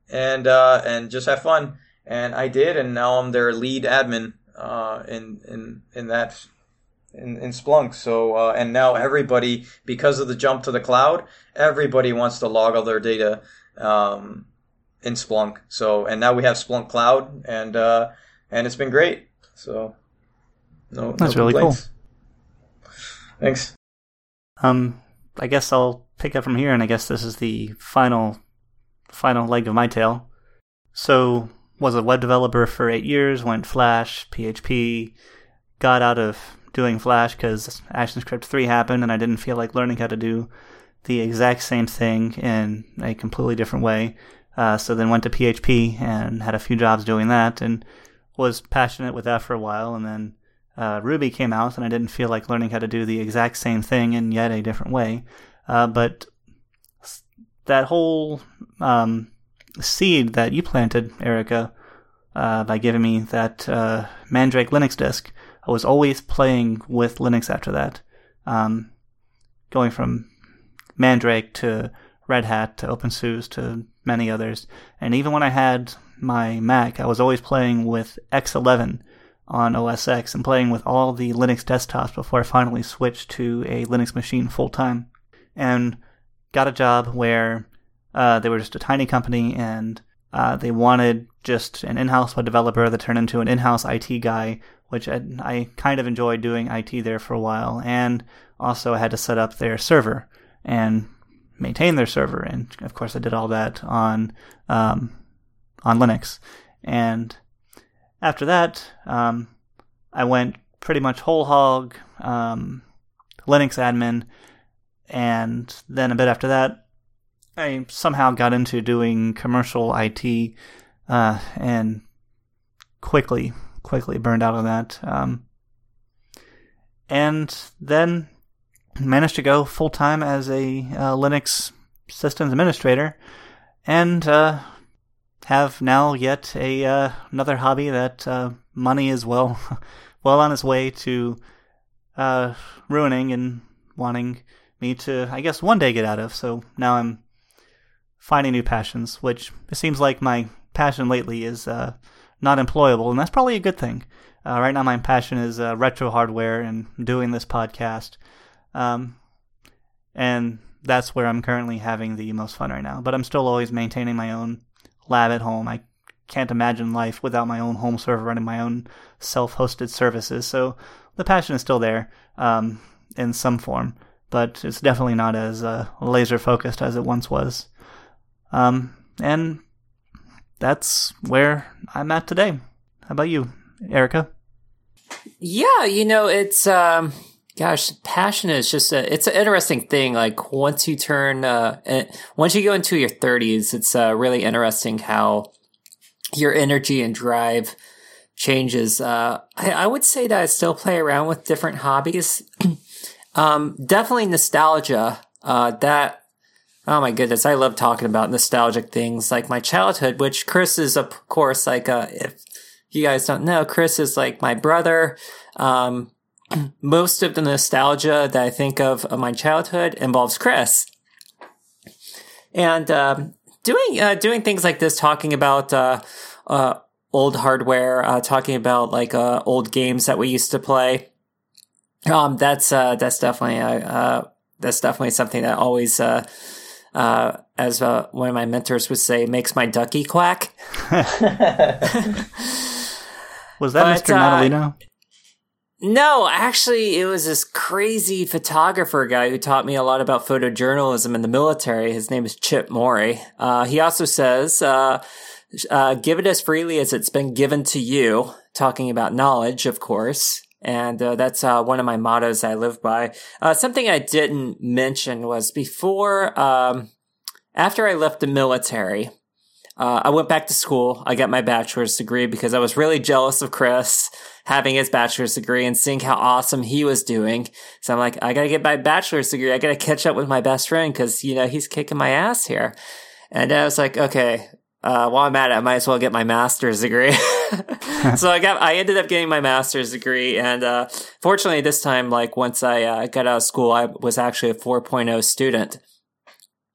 Speaker 1: and uh, and just have fun. And I did, and now I'm their lead admin uh, in in in that in, in Splunk. So uh, and now everybody, because of the jump to the cloud, everybody wants to log all their data um, in Splunk. So and now we have Splunk Cloud, and uh, and it's been great. So no,
Speaker 2: that's
Speaker 1: no
Speaker 2: really cool.
Speaker 1: Thanks.
Speaker 2: Um, I guess I'll pick up from here, and I guess this is the final final leg of my tale. So, was a web developer for eight years, went Flash, PHP, got out of doing Flash because ActionScript 3 happened, and I didn't feel like learning how to do the exact same thing in a completely different way. Uh, so then went to PHP and had a few jobs doing that and was passionate with that for a while. And then uh, Ruby came out, and I didn't feel like learning how to do the exact same thing in yet a different way. Uh, but that whole um, seed that you planted, Erica, uh, by giving me that uh, Mandrake Linux disk, I was always playing with Linux after that. Um, going from Mandrake to Red Hat to OpenSUSE to many others. And even when I had my Mac, I was always playing with X11 on OS X and playing with all the Linux desktops before I finally switched to a Linux machine full time. And got a job where uh, they were just a tiny company and uh, they wanted just an in-house web developer that turned into an in-house IT guy, which I, I kind of enjoyed doing IT there for a while. And also I had to set up their server and maintain their server. And of course I did all that on, um, on Linux. And after that, um, I went pretty much whole hog um, Linux admin, and then a bit after that, I somehow got into doing commercial IT, uh, and quickly, quickly burned out on that. Um, and then managed to go full time as a uh, Linux systems administrator, and uh, have now yet a uh, another hobby that uh, money is well well on its way to uh, ruining and wanting me to, I guess, one day get out of. So now I'm finding new passions, which it seems like my passion lately is uh, not employable, and that's probably a good thing. Uh, right now, my passion is uh, retro hardware and doing this podcast. Um, and that's where I'm currently having the most fun right now. But I'm still always maintaining my own lab at home. I can't imagine life without my own home server running my own self-hosted services. So the passion is still there um, in some form, but it's definitely not as uh, laser focused as it once was. Um, and that's where I'm at today. How about you, Erica?
Speaker 3: Yeah, you know, it's um gosh, passion is just a, it's an interesting thing. Like once you turn, uh, eh, once you go into your thirties, it's uh, really interesting how your energy and drive changes. Uh, I, I, would say that I still play around with different hobbies. um, definitely nostalgia. Uh, that, oh my goodness, I love talking about nostalgic things like my childhood, which Chris is, of course, like, uh, if you guys don't know, Chris is like my brother. Um, most of the nostalgia that I think of of my childhood involves Chris. And um, doing uh, doing things like this, talking about uh, uh, old hardware, uh, talking about like uh, old games that we used to play. Um, that's uh, that's definitely that's definitely something that always, as one of my mentors would say, makes my ducky quack.
Speaker 2: Was that but, Mr. Natalino?
Speaker 3: No, actually, it was this crazy photographer guy who taught me a lot about photojournalism in the military. His name is Chip Morey. Uh, he also says, uh, uh, give it as freely as it's been given to you, talking about knowledge, of course. And uh, that's uh, one of my mottos I live by. Uh, something I didn't mention was before, um, after I left the military, uh, I went back to school. I got my bachelor's degree because I was really jealous of Chris having his bachelor's degree and seeing how awesome he was doing. So I'm like, I gotta get my bachelor's degree. I gotta catch up with my best friend because, you know, he's kicking my ass here. And I was like, okay, uh, while I'm at it, I might as well get my master's degree. so I got, I ended up getting my master's degree. And, uh, fortunately this time, like once I uh, got out of school, I was actually a 4.0 student.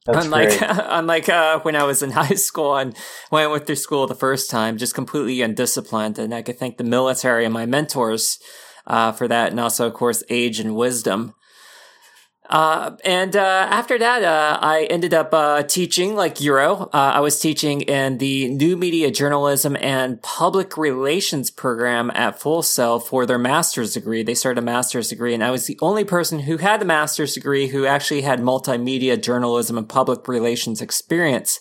Speaker 3: That's unlike unlike uh, when I was in high school and when I went through school the first time, just completely undisciplined, and I could thank the military and my mentors uh, for that, and also of course age and wisdom. Uh, and uh, after that, uh, I ended up uh, teaching like Euro. Uh, I was teaching in the New Media Journalism and Public Relations program at Full Sail for their master's degree. They started a master's degree, and I was the only person who had the master's degree who actually had multimedia journalism and public relations experience.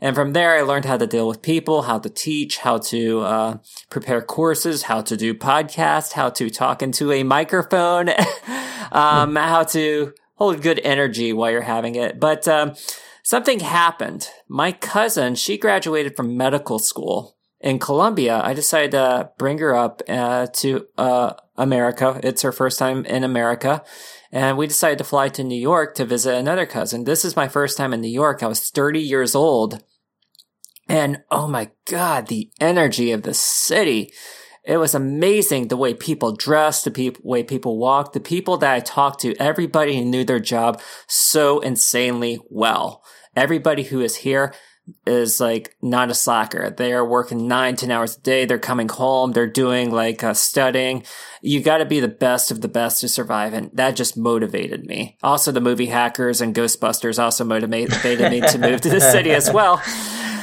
Speaker 3: And from there, I learned how to deal with people, how to teach, how to uh, prepare courses, how to do podcasts, how to talk into a microphone, um, how to hold good energy while you're having it. But um, something happened. My cousin, she graduated from medical school in Colombia. I decided to bring her up uh, to uh, America. It's her first time in America. And we decided to fly to New York to visit another cousin. This is my first time in New York. I was 30 years old. And oh my God, the energy of the city. It was amazing the way people dressed, the pe- way people walked, the people that I talked to, everybody knew their job so insanely well. Everybody who is here is like not a slacker. They are working nine, ten hours a day. They're coming home. They're doing like uh, studying. You got to be the best of the best to survive. And that just motivated me. Also, the movie Hackers and Ghostbusters also motivated me to move to the city as well.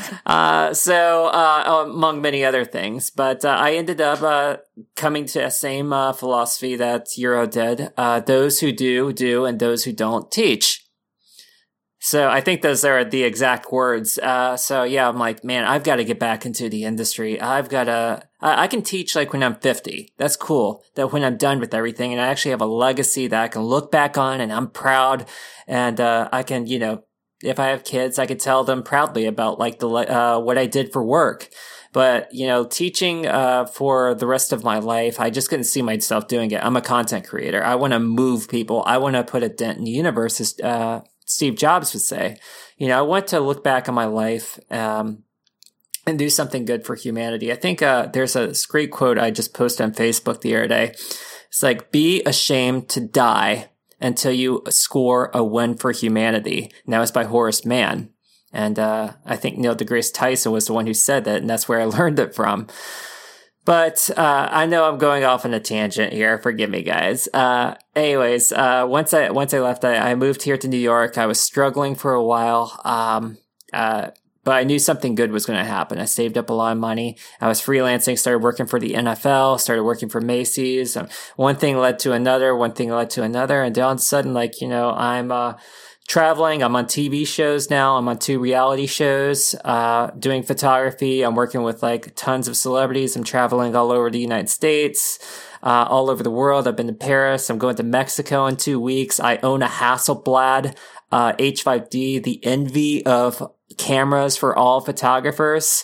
Speaker 3: Uh, so, uh, among many other things, but uh, I ended up uh, coming to the same uh, philosophy that Euro did. Uh, those who do, do, and those who don't, teach. So I think those are the exact words. Uh, so yeah, I'm like, man, I've got to get back into the industry. I've got to, I, I, can teach like when I'm 50. That's cool. That when I'm done with everything and I actually have a legacy that I can look back on and I'm proud and, uh, I can, you know, if I have kids, I could tell them proudly about like the, uh, what I did for work. But, you know, teaching, uh, for the rest of my life, I just couldn't see myself doing it. I'm a content creator. I want to move people. I want to put a dent in the universe, uh, Steve Jobs would say. You know, I want to look back on my life um, and do something good for humanity. I think uh, there's a great quote I just posted on Facebook the other day. It's like, be ashamed to die until you score a win for humanity. And that was by Horace Mann. And uh, I think Neil deGrasse Tyson was the one who said that, and that's where I learned it from. But uh, I know I'm going off on a tangent here. Forgive me, guys. Uh, anyways, uh, once I once I left, I, I, moved here to New York. I was struggling for a while, um, uh, but I knew something good was going to happen. I saved up a lot of money. I was freelancing, started working for the NFL, started working for Macy's. Um, one thing led to another. One thing led to another, and then all of a sudden, like you know, I'm uh, traveling. I'm on TV shows now. I'm on two reality shows, uh, doing photography. I'm working with like tons of celebrities. I'm traveling all over the United States, uh, all over the world. I've been to Paris. I'm going to Mexico in two weeks. I own a Hasselblad, uh, H5D, the envy of cameras for all photographers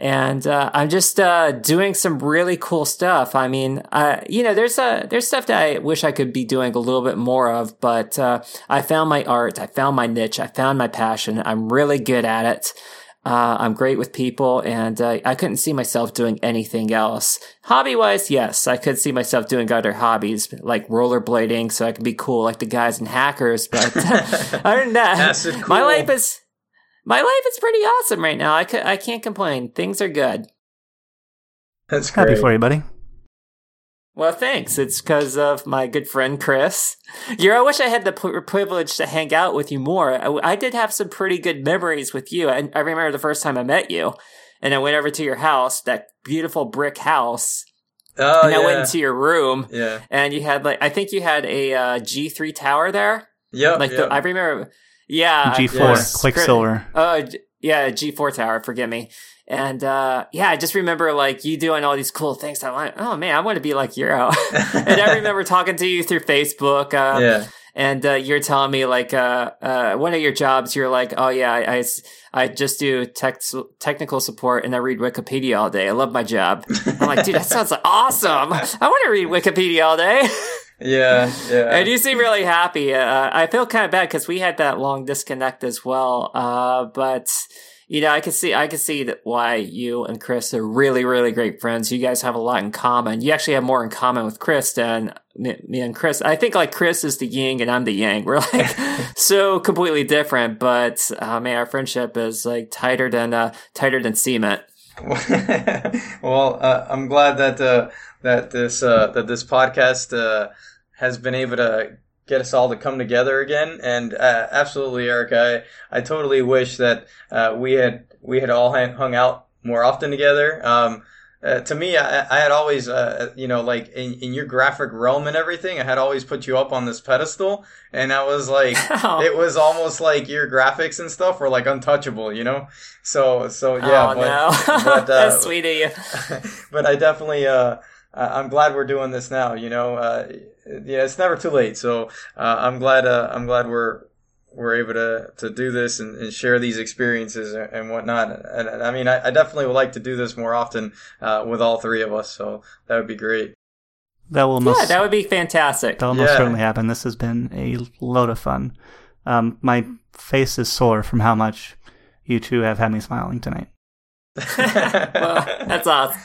Speaker 3: and uh, I'm just uh, doing some really cool stuff. I mean, uh, you know, there's a there's stuff that I wish I could be doing a little bit more of, but uh, I found my art, I found my niche, I found my passion. I'm really good at it. Uh, I'm great with people, and uh, I couldn't see myself doing anything else. Hobby wise, yes, I could see myself doing other hobbies like rollerblading, so I could be cool like the guys in Hackers. But other than that, cool. my life is my life is pretty awesome right now. I, c- I can't complain. Things are good.
Speaker 1: That's great.
Speaker 2: Happy for you, buddy.
Speaker 3: Well, thanks. It's because of my good friend Chris. You I wish I had the p- privilege to hang out with you more. I, I, did have some pretty good memories with you. I, I remember the first time I met you, and I went over to your house, that beautiful brick house.
Speaker 1: Oh,
Speaker 3: and
Speaker 1: yeah.
Speaker 3: I went into your room.
Speaker 1: Yeah.
Speaker 3: And you had like I think you had a uh, G3 tower there.
Speaker 1: Yeah.
Speaker 3: Like
Speaker 1: yep.
Speaker 3: The, I remember yeah.
Speaker 2: G4, yes. Quicksilver.
Speaker 3: Oh, yeah, G4 Tower, forgive me. And uh, yeah, I just remember like you doing all these cool things. I'm like, oh man, I want to be like Euro. and I remember talking to you through Facebook. Uh,
Speaker 1: yeah.
Speaker 3: And uh, you're telling me like uh, uh, one of your jobs, you're like, oh yeah, I, I, I just do tech, technical support and I read Wikipedia all day. I love my job. I'm like, dude, that sounds awesome. I want to read Wikipedia all day.
Speaker 1: Yeah, yeah.
Speaker 3: And you seem really happy. Uh, I feel kind of bad because we had that long disconnect as well. Uh, but you know, I can see, I can see that why you and Chris are really, really great friends. You guys have a lot in common. You actually have more in common with Chris than me, me and Chris. I think like Chris is the yin and I'm the yang. We're like so completely different, but uh, man, our friendship is like tighter than uh, tighter than cement.
Speaker 1: well, uh, I'm glad that uh, that this uh, that this podcast uh, has been able to get us all to come together again. And uh, absolutely, Eric, I I totally wish that uh, we had we had all hung out more often together. Um, uh, to me, I, I, had always, uh, you know, like in, in, your graphic realm and everything, I had always put you up on this pedestal, and I was like, oh. it was almost like your graphics and stuff were like untouchable, you know. So, so yeah,
Speaker 3: oh,
Speaker 1: but,
Speaker 3: no. but uh, that's sweet of you.
Speaker 1: but I definitely, uh, I'm glad we're doing this now. You know, uh, yeah, it's never too late. So uh, I'm glad, I'm glad we're we're able to, to do this and, and share these experiences and, and whatnot. And, and I mean, I, I, definitely would like to do this more often uh, with all three of us. So that would be great.
Speaker 2: That will most,
Speaker 3: yeah, that would be fantastic.
Speaker 2: That will most certainly happen. This has been a load of fun. Um, my face is sore from how much you two have had me smiling tonight.
Speaker 3: well, that's awesome.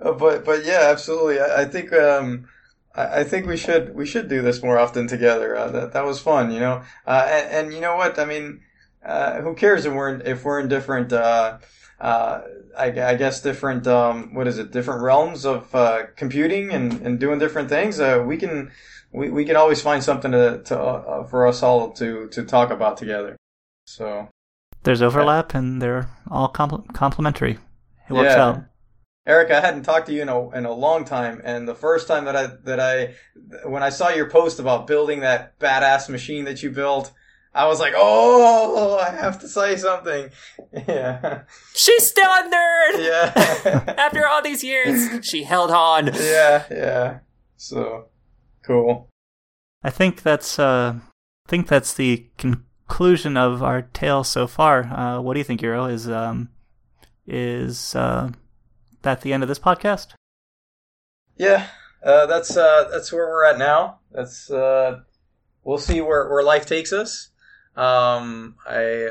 Speaker 1: Uh, but but yeah, absolutely. I, I think um, I, I, think we should we should do this more often together. Uh, that that was fun, you know. Uh, and, and, you know what? I mean, uh, who cares if we're in, if we're in different uh, uh, I, I, guess different um, what is it different realms of uh, computing and, and doing different things uh, we can we, we can always find something to, to uh, for us all to to talk about together so
Speaker 2: there's overlap and they're all compl- complementary it works yeah. out
Speaker 1: Eric, I hadn't talked to you in a in a long time, and the first time that I that I when I saw your post about building that badass machine that you built, I was like, oh, I have to say something. Yeah.
Speaker 3: She's still a nerd.
Speaker 1: Yeah.
Speaker 3: After all these years, she held on.
Speaker 1: Yeah, yeah. So cool.
Speaker 2: I think that's uh, I think that's the conclusion of our tale so far. Uh, what do you think, Euro? Is um, is uh, that the end of this podcast?
Speaker 1: Yeah, uh, that's uh, that's where we're at now. That's uh, we'll see where, where life takes us. Um, I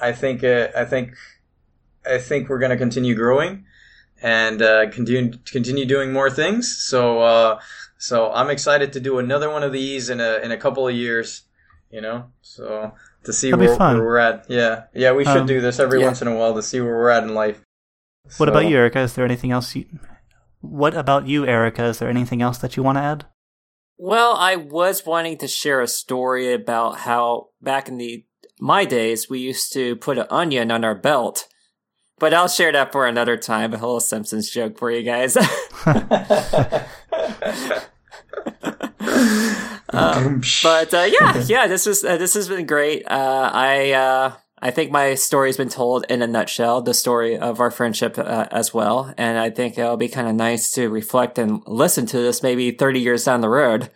Speaker 1: I think uh, I think I think we're going to continue growing and uh, continue continue doing more things. So uh, so I'm excited to do another one of these in a in a couple of years. You know, so to see where, where, we're at. Yeah, yeah, we should um, do this every yeah. once in a while to see where we're at in life.
Speaker 2: What so. about you, Erica? Is there anything else you? What about you, Erica? Is there anything else that you want to add?
Speaker 3: Well, I was wanting to share a story about how back in the my days we used to put an onion on our belt. But I'll share that for another time. A little Simpsons joke for you guys. um, but uh, yeah, yeah, this is uh, this has been great. Uh, I uh, I think my story's been told in a nutshell, the story of our friendship uh, as well. And I think it'll be kind of nice to reflect and listen to this maybe 30 years down the road.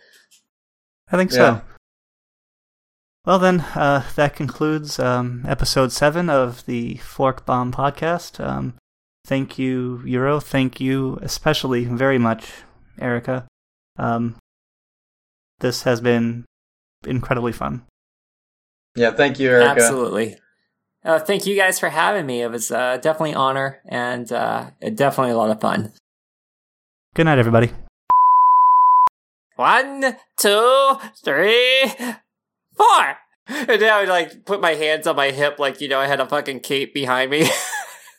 Speaker 2: I think so. Yeah. Well, then, uh, that concludes um, episode seven of the Fork Bomb podcast. Um, thank you, Euro. Thank you, especially very much, Erica. Um, this has been incredibly fun.
Speaker 1: Yeah, thank you, Erica.
Speaker 3: Absolutely. Uh, thank you guys for having me. It was uh, definitely an honor and uh, definitely a lot of fun.
Speaker 2: Good night, everybody.
Speaker 3: One, two, three, four. And then I would like put my hands on my hip, like you know, I had a fucking cape behind me.